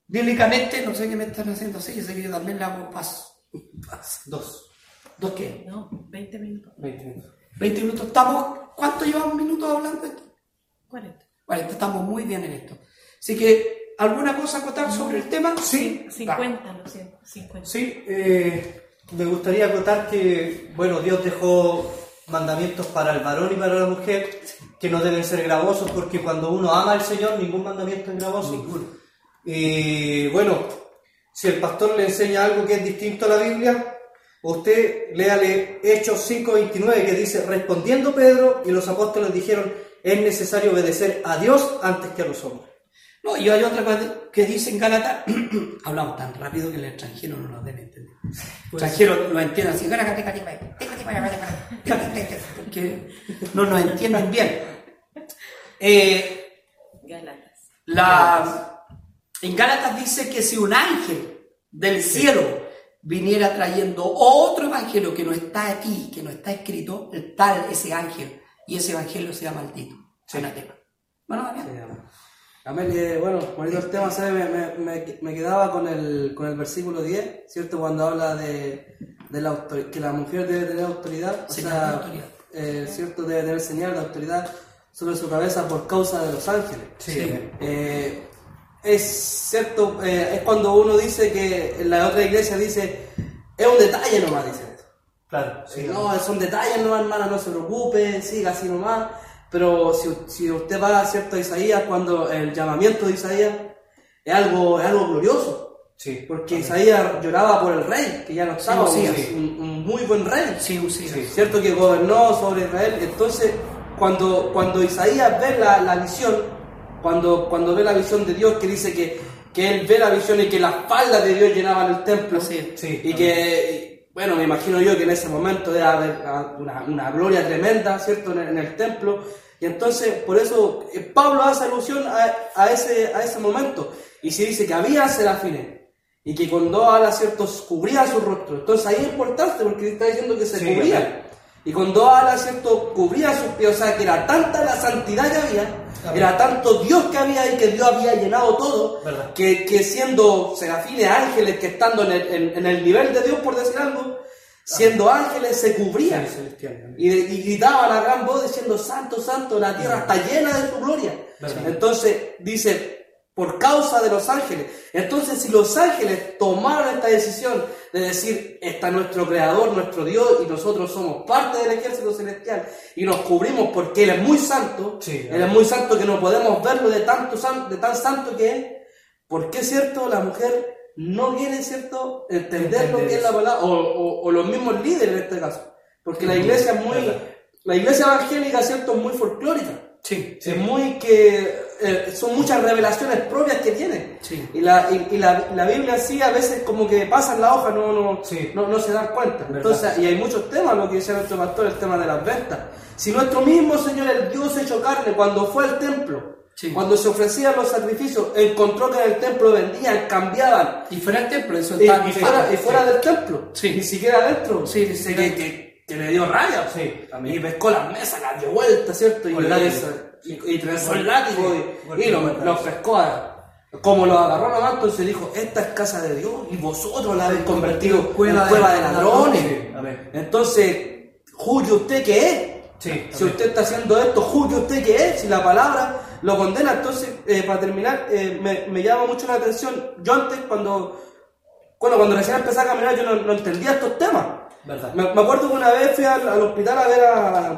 [SPEAKER 1] bíblicamente, no sé qué me están haciendo así, yo sé que yo también le hago paso. <laughs>
[SPEAKER 2] Dos.
[SPEAKER 1] ¿Dos qué?
[SPEAKER 4] No, 20 minutos.
[SPEAKER 2] Veinte minutos.
[SPEAKER 1] 20 minutos. Estamos, ¿cuánto llevamos minutos hablando de esto?
[SPEAKER 4] 40.
[SPEAKER 1] 40, estamos muy bien en esto. Así que, ¿alguna cosa a acotar sobre el tema?
[SPEAKER 2] Sí.
[SPEAKER 4] 50, lo siento. 50.
[SPEAKER 2] Sí, eh, me gustaría acotar que, bueno, Dios dejó mandamientos para el varón y para la mujer que no deben ser gravosos porque cuando uno ama al Señor ningún mandamiento es gravoso.
[SPEAKER 1] Ninguno.
[SPEAKER 2] Y bueno, si el pastor le enseña algo que es distinto a la Biblia, usted léale Hechos 5.29 que dice, respondiendo Pedro y los apóstoles dijeron, es necesario obedecer a Dios antes que a los hombres.
[SPEAKER 1] No, y hay otra cosa que dice en Gálatas, <clears throat> hablamos tan rápido que el extranjero no nos debe entender. El extranjero lo entiende así, porque <laughs> no nos entienden bien. Eh, la, en Gálatas dice que si un ángel del cielo viniera trayendo otro evangelio que no está aquí, que no está escrito, el tal ese ángel, y ese evangelio sea maldito, anatema. Bueno, Damián.
[SPEAKER 3] Amén, eh, bueno, bonito el tema, ¿sabes? Me, me, me, quedaba con el, con el versículo 10, ¿cierto? Cuando habla de, de la autor- que la mujer debe tener autoridad, o sea,
[SPEAKER 1] autoridad.
[SPEAKER 3] eh, ¿cierto? Debe tener señal de autoridad. sobre su cabeza por causa de los ángeles.
[SPEAKER 2] Sí.
[SPEAKER 3] Eh, es cierto, eh, es cuando uno dice que en la otra iglesia dice, es un detalle nomás, dicen eso.
[SPEAKER 2] Claro, sí.
[SPEAKER 3] no, son detalles nomás, hermana, no se preocupe, siga así nomás. Pero si, si usted va cierto a Isaías, cuando el llamamiento de Isaías es algo, es algo glorioso.
[SPEAKER 2] Sí.
[SPEAKER 3] Porque Isaías lloraba por el rey, que ya no estaba,
[SPEAKER 1] Sí,
[SPEAKER 3] un,
[SPEAKER 1] sí.
[SPEAKER 3] un- un muy buen rey. ¿cierto? Que gobernó sobre Israel. Entonces, cuando, cuando Isaías ve la, la visión, cuando, cuando ve la visión de Dios, que dice que, que él ve la visión y que las faldas de Dios llenaban el templo,
[SPEAKER 1] Sí,
[SPEAKER 2] sí,
[SPEAKER 3] y que, bueno, me imagino yo que en ese momento debe haber ah, una, una gloria tremenda, ¿cierto?, en el, en el templo. Y entonces, por eso, eh, Pablo hace alusión a, a ese, a ese momento. Y se dice que había serafines. Y que con dos alas, ¿cierto?, cubrían su rostro. Entonces ahí es importante porque está diciendo que se
[SPEAKER 2] Sí,
[SPEAKER 3] cubrían. Y con dos alas, ¿cierto?, cubrían sus pies. O sea, que era tanta la santidad que había, era tanto Dios que había y que Dios había llenado todo, que, que siendo serafines, ángeles, que estando en el, en- en el nivel de Dios, por decir algo, siendo ángeles se cubrían.
[SPEAKER 2] Sí.
[SPEAKER 3] Y, y gritaban a gran voz diciendo, Santo, Santo, la tierra está llena de su gloria. Entonces dice, por causa de los ángeles. Entonces si los ángeles tomaron esta decisión de decir, está nuestro creador, nuestro Dios, y nosotros somos parte del ejército celestial, y nos cubrimos porque Él es muy santo,
[SPEAKER 2] Sí,
[SPEAKER 3] Él es muy santo que no podemos verlo de, tanto san- de tan santo que es, ¿por qué, cierto, la mujer no quiere, cierto, entender, lo que es la palabra, o, o- o los mismos líderes en este caso? Porque la iglesia es muy, la iglesia evangélica, cierto, es muy folclórica.
[SPEAKER 1] Sí,
[SPEAKER 3] Es muy que eh, son muchas revelaciones propias que tiene.
[SPEAKER 1] Sí.
[SPEAKER 3] Y, la, y, y la, la Biblia sí a veces como que pasa en la hoja, no, no,
[SPEAKER 2] Sí.
[SPEAKER 3] no, no se dan cuenta. Entonces, y hay muchos temas, lo que dice nuestro pastor, el tema de las ventas. Si nuestro mismo Señor, el Dios hecho carne, cuando fue al templo,
[SPEAKER 1] Sí.
[SPEAKER 3] cuando se ofrecían los sacrificios, encontró que en el templo vendían, cambiaban,
[SPEAKER 1] Y fuera del templo, eso
[SPEAKER 3] y,
[SPEAKER 1] está
[SPEAKER 3] y fuera, y fuera del templo,
[SPEAKER 1] Sí.
[SPEAKER 3] ni siquiera adentro.
[SPEAKER 1] Sí,
[SPEAKER 3] dice
[SPEAKER 1] sí.
[SPEAKER 3] que, que, que le dio raya.
[SPEAKER 2] Sí, también.
[SPEAKER 3] Y pescó las mesas, las dio vuelta, ¿cierto? Y,
[SPEAKER 2] Con.
[SPEAKER 3] Y, y trenzó el látigo y, y lo-
[SPEAKER 2] atrás.
[SPEAKER 3] pescó. a- como lo agarró nomás, entonces dijo, esta es casa de Dios y vosotros la habéis convertido en
[SPEAKER 1] Cueva
[SPEAKER 3] cueva,
[SPEAKER 1] de ladrones.
[SPEAKER 2] Sí.
[SPEAKER 3] Entonces, juzgue usted que es.
[SPEAKER 2] Sí,
[SPEAKER 3] Si usted está haciendo esto, juzgue usted que es. Si la palabra lo condena, entonces, eh, para terminar, eh, me, me llama mucho la atención. Yo antes, cuando, bueno, cuando recién empecé a caminar, yo no, no entendía estos temas.
[SPEAKER 2] Verdad.
[SPEAKER 3] Me, me acuerdo que una vez fui al, al hospital a ver a,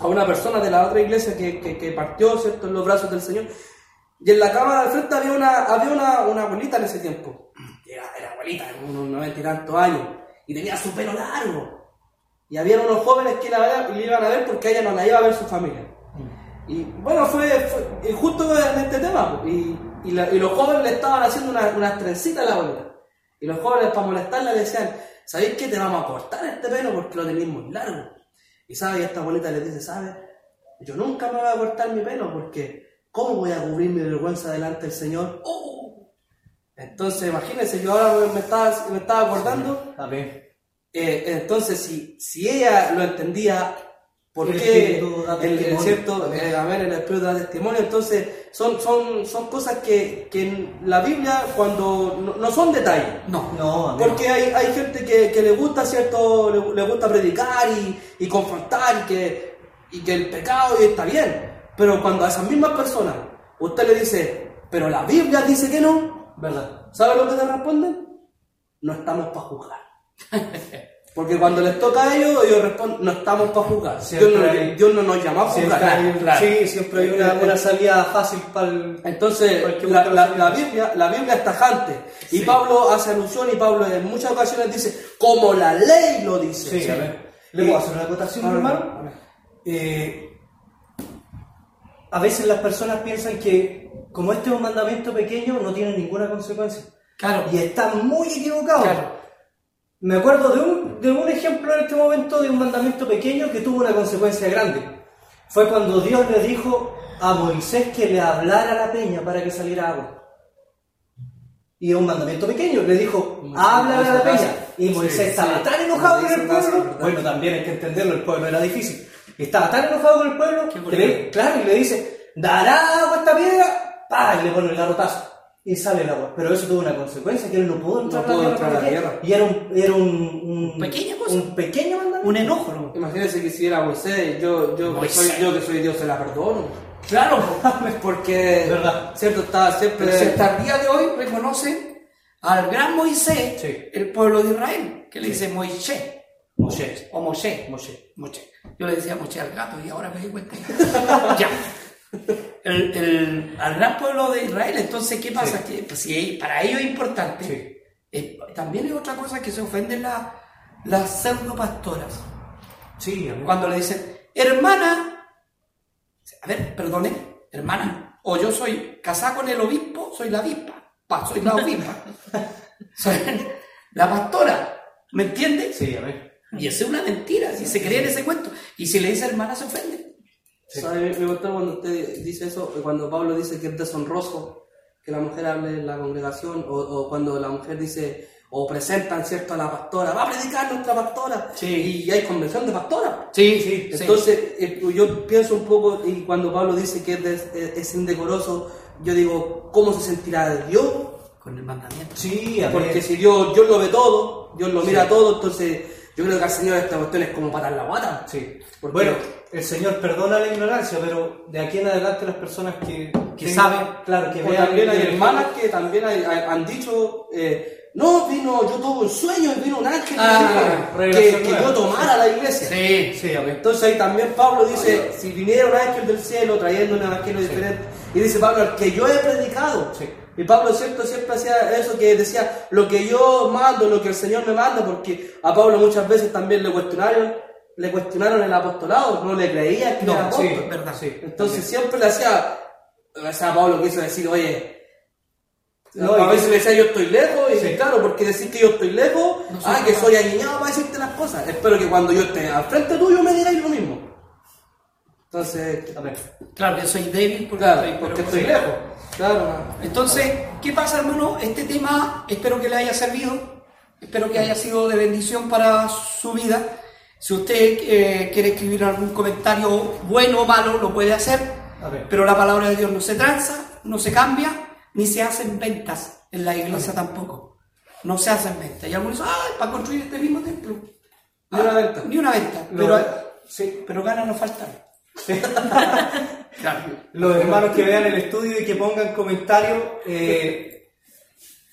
[SPEAKER 3] a una persona de la otra iglesia que, que, partió, ¿cierto?, en los brazos del Señor. Y en la cama de al frente había una, había una, una abuelita en ese tiempo. Era, era abuelita, unos noventa y tantos años. Y tenía su pelo largo. Y había unos jóvenes que la, le iban a ver porque ella no la iba a ver su familia. Y bueno, fue, fue- justo en este tema. pues, Y, y, la- y los jóvenes le estaban haciendo una- unas trencitas a la abuelita. Y los jóvenes para molestarla le decían, ¿sabéis qué? Te vamos a cortar este pelo porque lo tenéis muy largo. Y sabe, y esta abuelita le dice, ¿sabes? Yo nunca me voy a cortar mi pelo porque ¿cómo voy a cubrir mi vergüenza delante del Señor? ¡Oh! Entonces, imagínense, yo ahora me estaba, me estaba acordando
[SPEAKER 2] Amén.
[SPEAKER 3] eh, entonces, si, si ella lo entendía, ¿por
[SPEAKER 2] El
[SPEAKER 3] el, cierto, eh, a ver, el Espíritu da testimonio? Entonces, son, son, son cosas que, que en la Biblia, cuando no, no son detalles.
[SPEAKER 1] No.
[SPEAKER 2] No, amén.
[SPEAKER 3] Porque hay, hay gente que, que le gusta, ¿cierto? Le, le gusta predicar y, y confrontar y que, y que el pecado y está bien. Pero cuando a esas mismas personas usted le dice, pero la Biblia dice que no,
[SPEAKER 2] Verdad.
[SPEAKER 3] ¿Sabe lo que te responden? No estamos para juzgar. <laughs> Porque cuando les toca a ellos, ellos responden, no estamos para juzgar. Dios
[SPEAKER 2] Siempre
[SPEAKER 3] no,
[SPEAKER 2] hay-
[SPEAKER 3] Dios no nos llama a
[SPEAKER 2] Siempre
[SPEAKER 3] juzgar.
[SPEAKER 2] hay,
[SPEAKER 3] Claro.
[SPEAKER 2] Sí, siempre hay una, una salida fácil para el...
[SPEAKER 3] Entonces, la. Biblia, la Biblia es tajante. Y
[SPEAKER 2] Sí.
[SPEAKER 3] Pablo hace alusión y Pablo en muchas ocasiones dice, como la ley lo dice.
[SPEAKER 2] Sí, amén. ¿Le puedo hacer una acotación,
[SPEAKER 3] Ah,
[SPEAKER 2] hermano?
[SPEAKER 3] amén.
[SPEAKER 2] Eh, a veces las personas piensan que como este es un mandamiento pequeño no tiene ninguna consecuencia.
[SPEAKER 1] Claro.
[SPEAKER 2] Y están muy equivocados.
[SPEAKER 1] Claro.
[SPEAKER 2] Me acuerdo de un, de un ejemplo en este momento de un mandamiento pequeño que tuvo una consecuencia grande. Fue cuando Dios le dijo a Moisés que le hablara a la peña para que saliera agua. Y es un mandamiento pequeño, le dijo, háblale a la peña. Y Moisés
[SPEAKER 3] Sí,
[SPEAKER 2] estaba
[SPEAKER 3] sí.
[SPEAKER 2] tan enojado con el
[SPEAKER 3] caso,
[SPEAKER 2] pueblo. Bueno, también hay que entenderlo, el pueblo era difícil. Estaba tan enojado con el pueblo que le, claro, y le dice, dará agua a esta piedra, ¡pah! y le pone el garrotazo. Y sale el agua. Pero eso tuvo una consecuencia, que él no pudo entrar,
[SPEAKER 3] No pudo
[SPEAKER 2] a, la
[SPEAKER 3] entrar a la tierra.
[SPEAKER 2] Y era un, era un, un
[SPEAKER 1] Pequeña cosa.
[SPEAKER 2] Un pequeño mandamiento.
[SPEAKER 1] Un enojo, ¿no?
[SPEAKER 3] Imagínense que si era Moisés, yo, yo, que
[SPEAKER 1] Moisés.
[SPEAKER 3] soy, yo que soy Dios se la perdono.
[SPEAKER 1] Claro, <laughs>
[SPEAKER 3] Porque,
[SPEAKER 2] Verdad.
[SPEAKER 3] cierto, está siempre...
[SPEAKER 1] pero si hasta el día de hoy reconoce al gran Moisés,
[SPEAKER 2] Sí.
[SPEAKER 1] el pueblo de Israel, que le dice Moisés,
[SPEAKER 2] Moshe.
[SPEAKER 1] o Moshe,
[SPEAKER 2] Moshe.
[SPEAKER 1] Moshe. Yo le decía Moshe al gato y ahora me di cuenta. <laughs> ya. El, el- al gran pueblo de Israel, entonces, ¿qué pasa? Que pues, si para ellos es importante,
[SPEAKER 2] Sí.
[SPEAKER 1] eh, también es otra cosa que se ofenden la- las pseudo pastoras.
[SPEAKER 2] Sí.
[SPEAKER 1] Cuando le dicen, hermana, a ver, perdone, hermana, o yo soy casada con el obispo, soy la avispa, pa, soy la obispa, <laughs> soy la pastora, ¿me entiendes?
[SPEAKER 2] Sí, amén.
[SPEAKER 1] Y eso es una mentira, si se cree en ese cuento. Y si le dice hermana, se ofende.
[SPEAKER 3] ¿Sabe? Me gustó cuando usted dice eso, cuando Pablo dice que es deshonroso que la mujer hable en la congregación, o, o cuando la mujer dice, o presentan, ¿cierto?, a la pastora, va a predicar nuestra pastora,
[SPEAKER 1] Sí.
[SPEAKER 3] y hay convención de pastora.
[SPEAKER 1] Sí, sí,
[SPEAKER 3] Entonces, eh, yo pienso un poco, y cuando Pablo dice que es, es- indecoroso, yo digo, ¿cómo se sentirá Dios?
[SPEAKER 1] con el mandamiento.
[SPEAKER 2] Sí, amén.
[SPEAKER 3] Porque si Dios, Dios lo ve todo, Dios lo mira
[SPEAKER 2] Sí.
[SPEAKER 3] todo, entonces yo creo que al Señor esta cuestión es como patar la guata.
[SPEAKER 2] Sí.
[SPEAKER 3] Porque-
[SPEAKER 2] Bueno, el Señor perdona la ignorancia, pero de aquí en adelante las personas que,
[SPEAKER 1] Que
[SPEAKER 2] tengan-
[SPEAKER 1] saben,
[SPEAKER 2] claro, que
[SPEAKER 3] O
[SPEAKER 2] vean
[SPEAKER 3] también hay hermanas que también hay- hay- han dicho, eh, no, vino, yo tuve un sueño y vino un ángel
[SPEAKER 1] Ah,
[SPEAKER 3] que, que yo tomara la iglesia.
[SPEAKER 1] Sí,
[SPEAKER 2] Sí, amén.
[SPEAKER 3] Entonces ahí también Pablo dice, si viniera un ángel del cielo trayendo un evangelio diferente, y dice Pablo, el que yo he predicado.
[SPEAKER 2] Sí.
[SPEAKER 3] Y Pablo, cierto, siempre hacía eso que decía, lo que yo mando, lo que el Señor me manda, porque a Pablo muchas veces también le cuestionaron, le cuestionaron el apostolado, no le creían que
[SPEAKER 1] No,
[SPEAKER 3] era
[SPEAKER 1] sí,
[SPEAKER 3] apóstol.
[SPEAKER 1] verdad.
[SPEAKER 2] Sí.
[SPEAKER 3] Entonces siempre le hacía, o sea, Pablo quiso decir, oye,
[SPEAKER 2] No,
[SPEAKER 3] a veces le decía yo estoy lejos, y
[SPEAKER 2] Sí.
[SPEAKER 3] claro, porque decir que yo estoy lejos,
[SPEAKER 1] No
[SPEAKER 3] ah, que soy aguiñado para decirte las cosas. Espero que cuando yo esté al frente tuyo me digáis lo mismo. Entonces.
[SPEAKER 1] Claro que soy débil porque
[SPEAKER 3] claro,
[SPEAKER 1] estoy,
[SPEAKER 3] porque
[SPEAKER 1] pero-
[SPEAKER 3] estoy lejos. Claro,
[SPEAKER 1] Entonces, ¿qué pasa, hermano? Este tema espero que le haya servido, espero que haya sido de bendición para su vida. Si usted eh, quiere escribir algún comentario bueno o malo, lo puede hacer, pero la palabra de Dios no se tranza, no se cambia, ni se hacen ventas en la iglesia tampoco. No se hacen ventas. Y algunos dicen, ¡ay, para construir este mismo templo!
[SPEAKER 3] Ni una venta.
[SPEAKER 1] Ni una venta, pero,
[SPEAKER 2] sí.
[SPEAKER 1] pero ganas no faltan. <laughs> Claro.
[SPEAKER 2] Los hermanos que vean el estudio y que pongan comentarios, eh,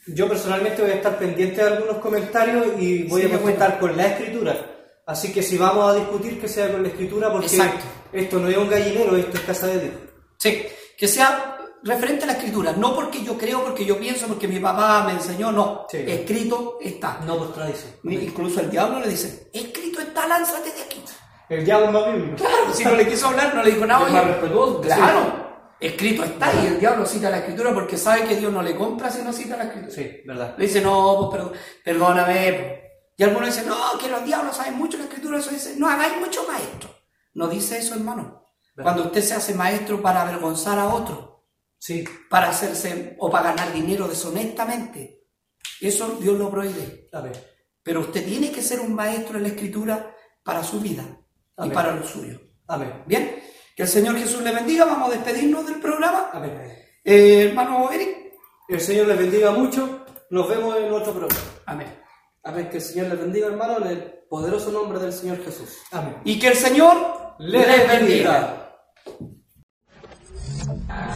[SPEAKER 2] yo personalmente voy a estar pendiente de algunos comentarios y voy
[SPEAKER 1] Sí,
[SPEAKER 2] a
[SPEAKER 1] qué
[SPEAKER 2] contestar con la escritura. Así que si vamos a discutir, que sea con la escritura, porque
[SPEAKER 1] Exacto.
[SPEAKER 2] esto no es un gallinero, esto es casa de Dios.
[SPEAKER 1] Sí, que sea referente a la escritura, no porque yo creo, porque yo pienso, porque mi papá me enseñó, no.
[SPEAKER 2] Sí.
[SPEAKER 1] Escrito está.
[SPEAKER 2] No por tradición.
[SPEAKER 1] Incluso el diablo le dice, escrito está, lánzate de aquí.
[SPEAKER 2] El diablo más bíblico.
[SPEAKER 1] Claro, si no le quiso hablar, no le dijo nada.
[SPEAKER 3] Es más respetuoso.
[SPEAKER 1] Claro, escrito está y el diablo cita la escritura porque sabe que Dios no le compra si no cita la escritura.
[SPEAKER 2] Sí, verdad.
[SPEAKER 1] Le dice, no, pues perdón- perdóname. Pues". Y algunos dicen, no, que los diablos saben mucho la escritura. Eso dice, no hagáis mucho maestro. No dice eso, hermano. Cuando usted se hace maestro para avergonzar a otro,
[SPEAKER 2] Sí,
[SPEAKER 1] para hacerse o para ganar dinero deshonestamente, eso Dios lo prohíbe.
[SPEAKER 2] amén.
[SPEAKER 1] Pero usted tiene que ser un maestro en la escritura para su vida y para lo suyo.
[SPEAKER 2] Amén.
[SPEAKER 1] Bien, que el Señor Jesús le bendiga. Vamos a despedirnos del programa.
[SPEAKER 2] Amén.
[SPEAKER 1] Eh, hermano Eric.
[SPEAKER 2] El Señor les bendiga mucho. Nos vemos en otro programa.
[SPEAKER 1] Amén.
[SPEAKER 3] Amén, que el Señor les bendiga, hermano, en el poderoso nombre del Señor Jesús.
[SPEAKER 2] Amén.
[SPEAKER 1] Y que el Señor
[SPEAKER 2] Les
[SPEAKER 1] les
[SPEAKER 2] bendiga.
[SPEAKER 1] bendiga.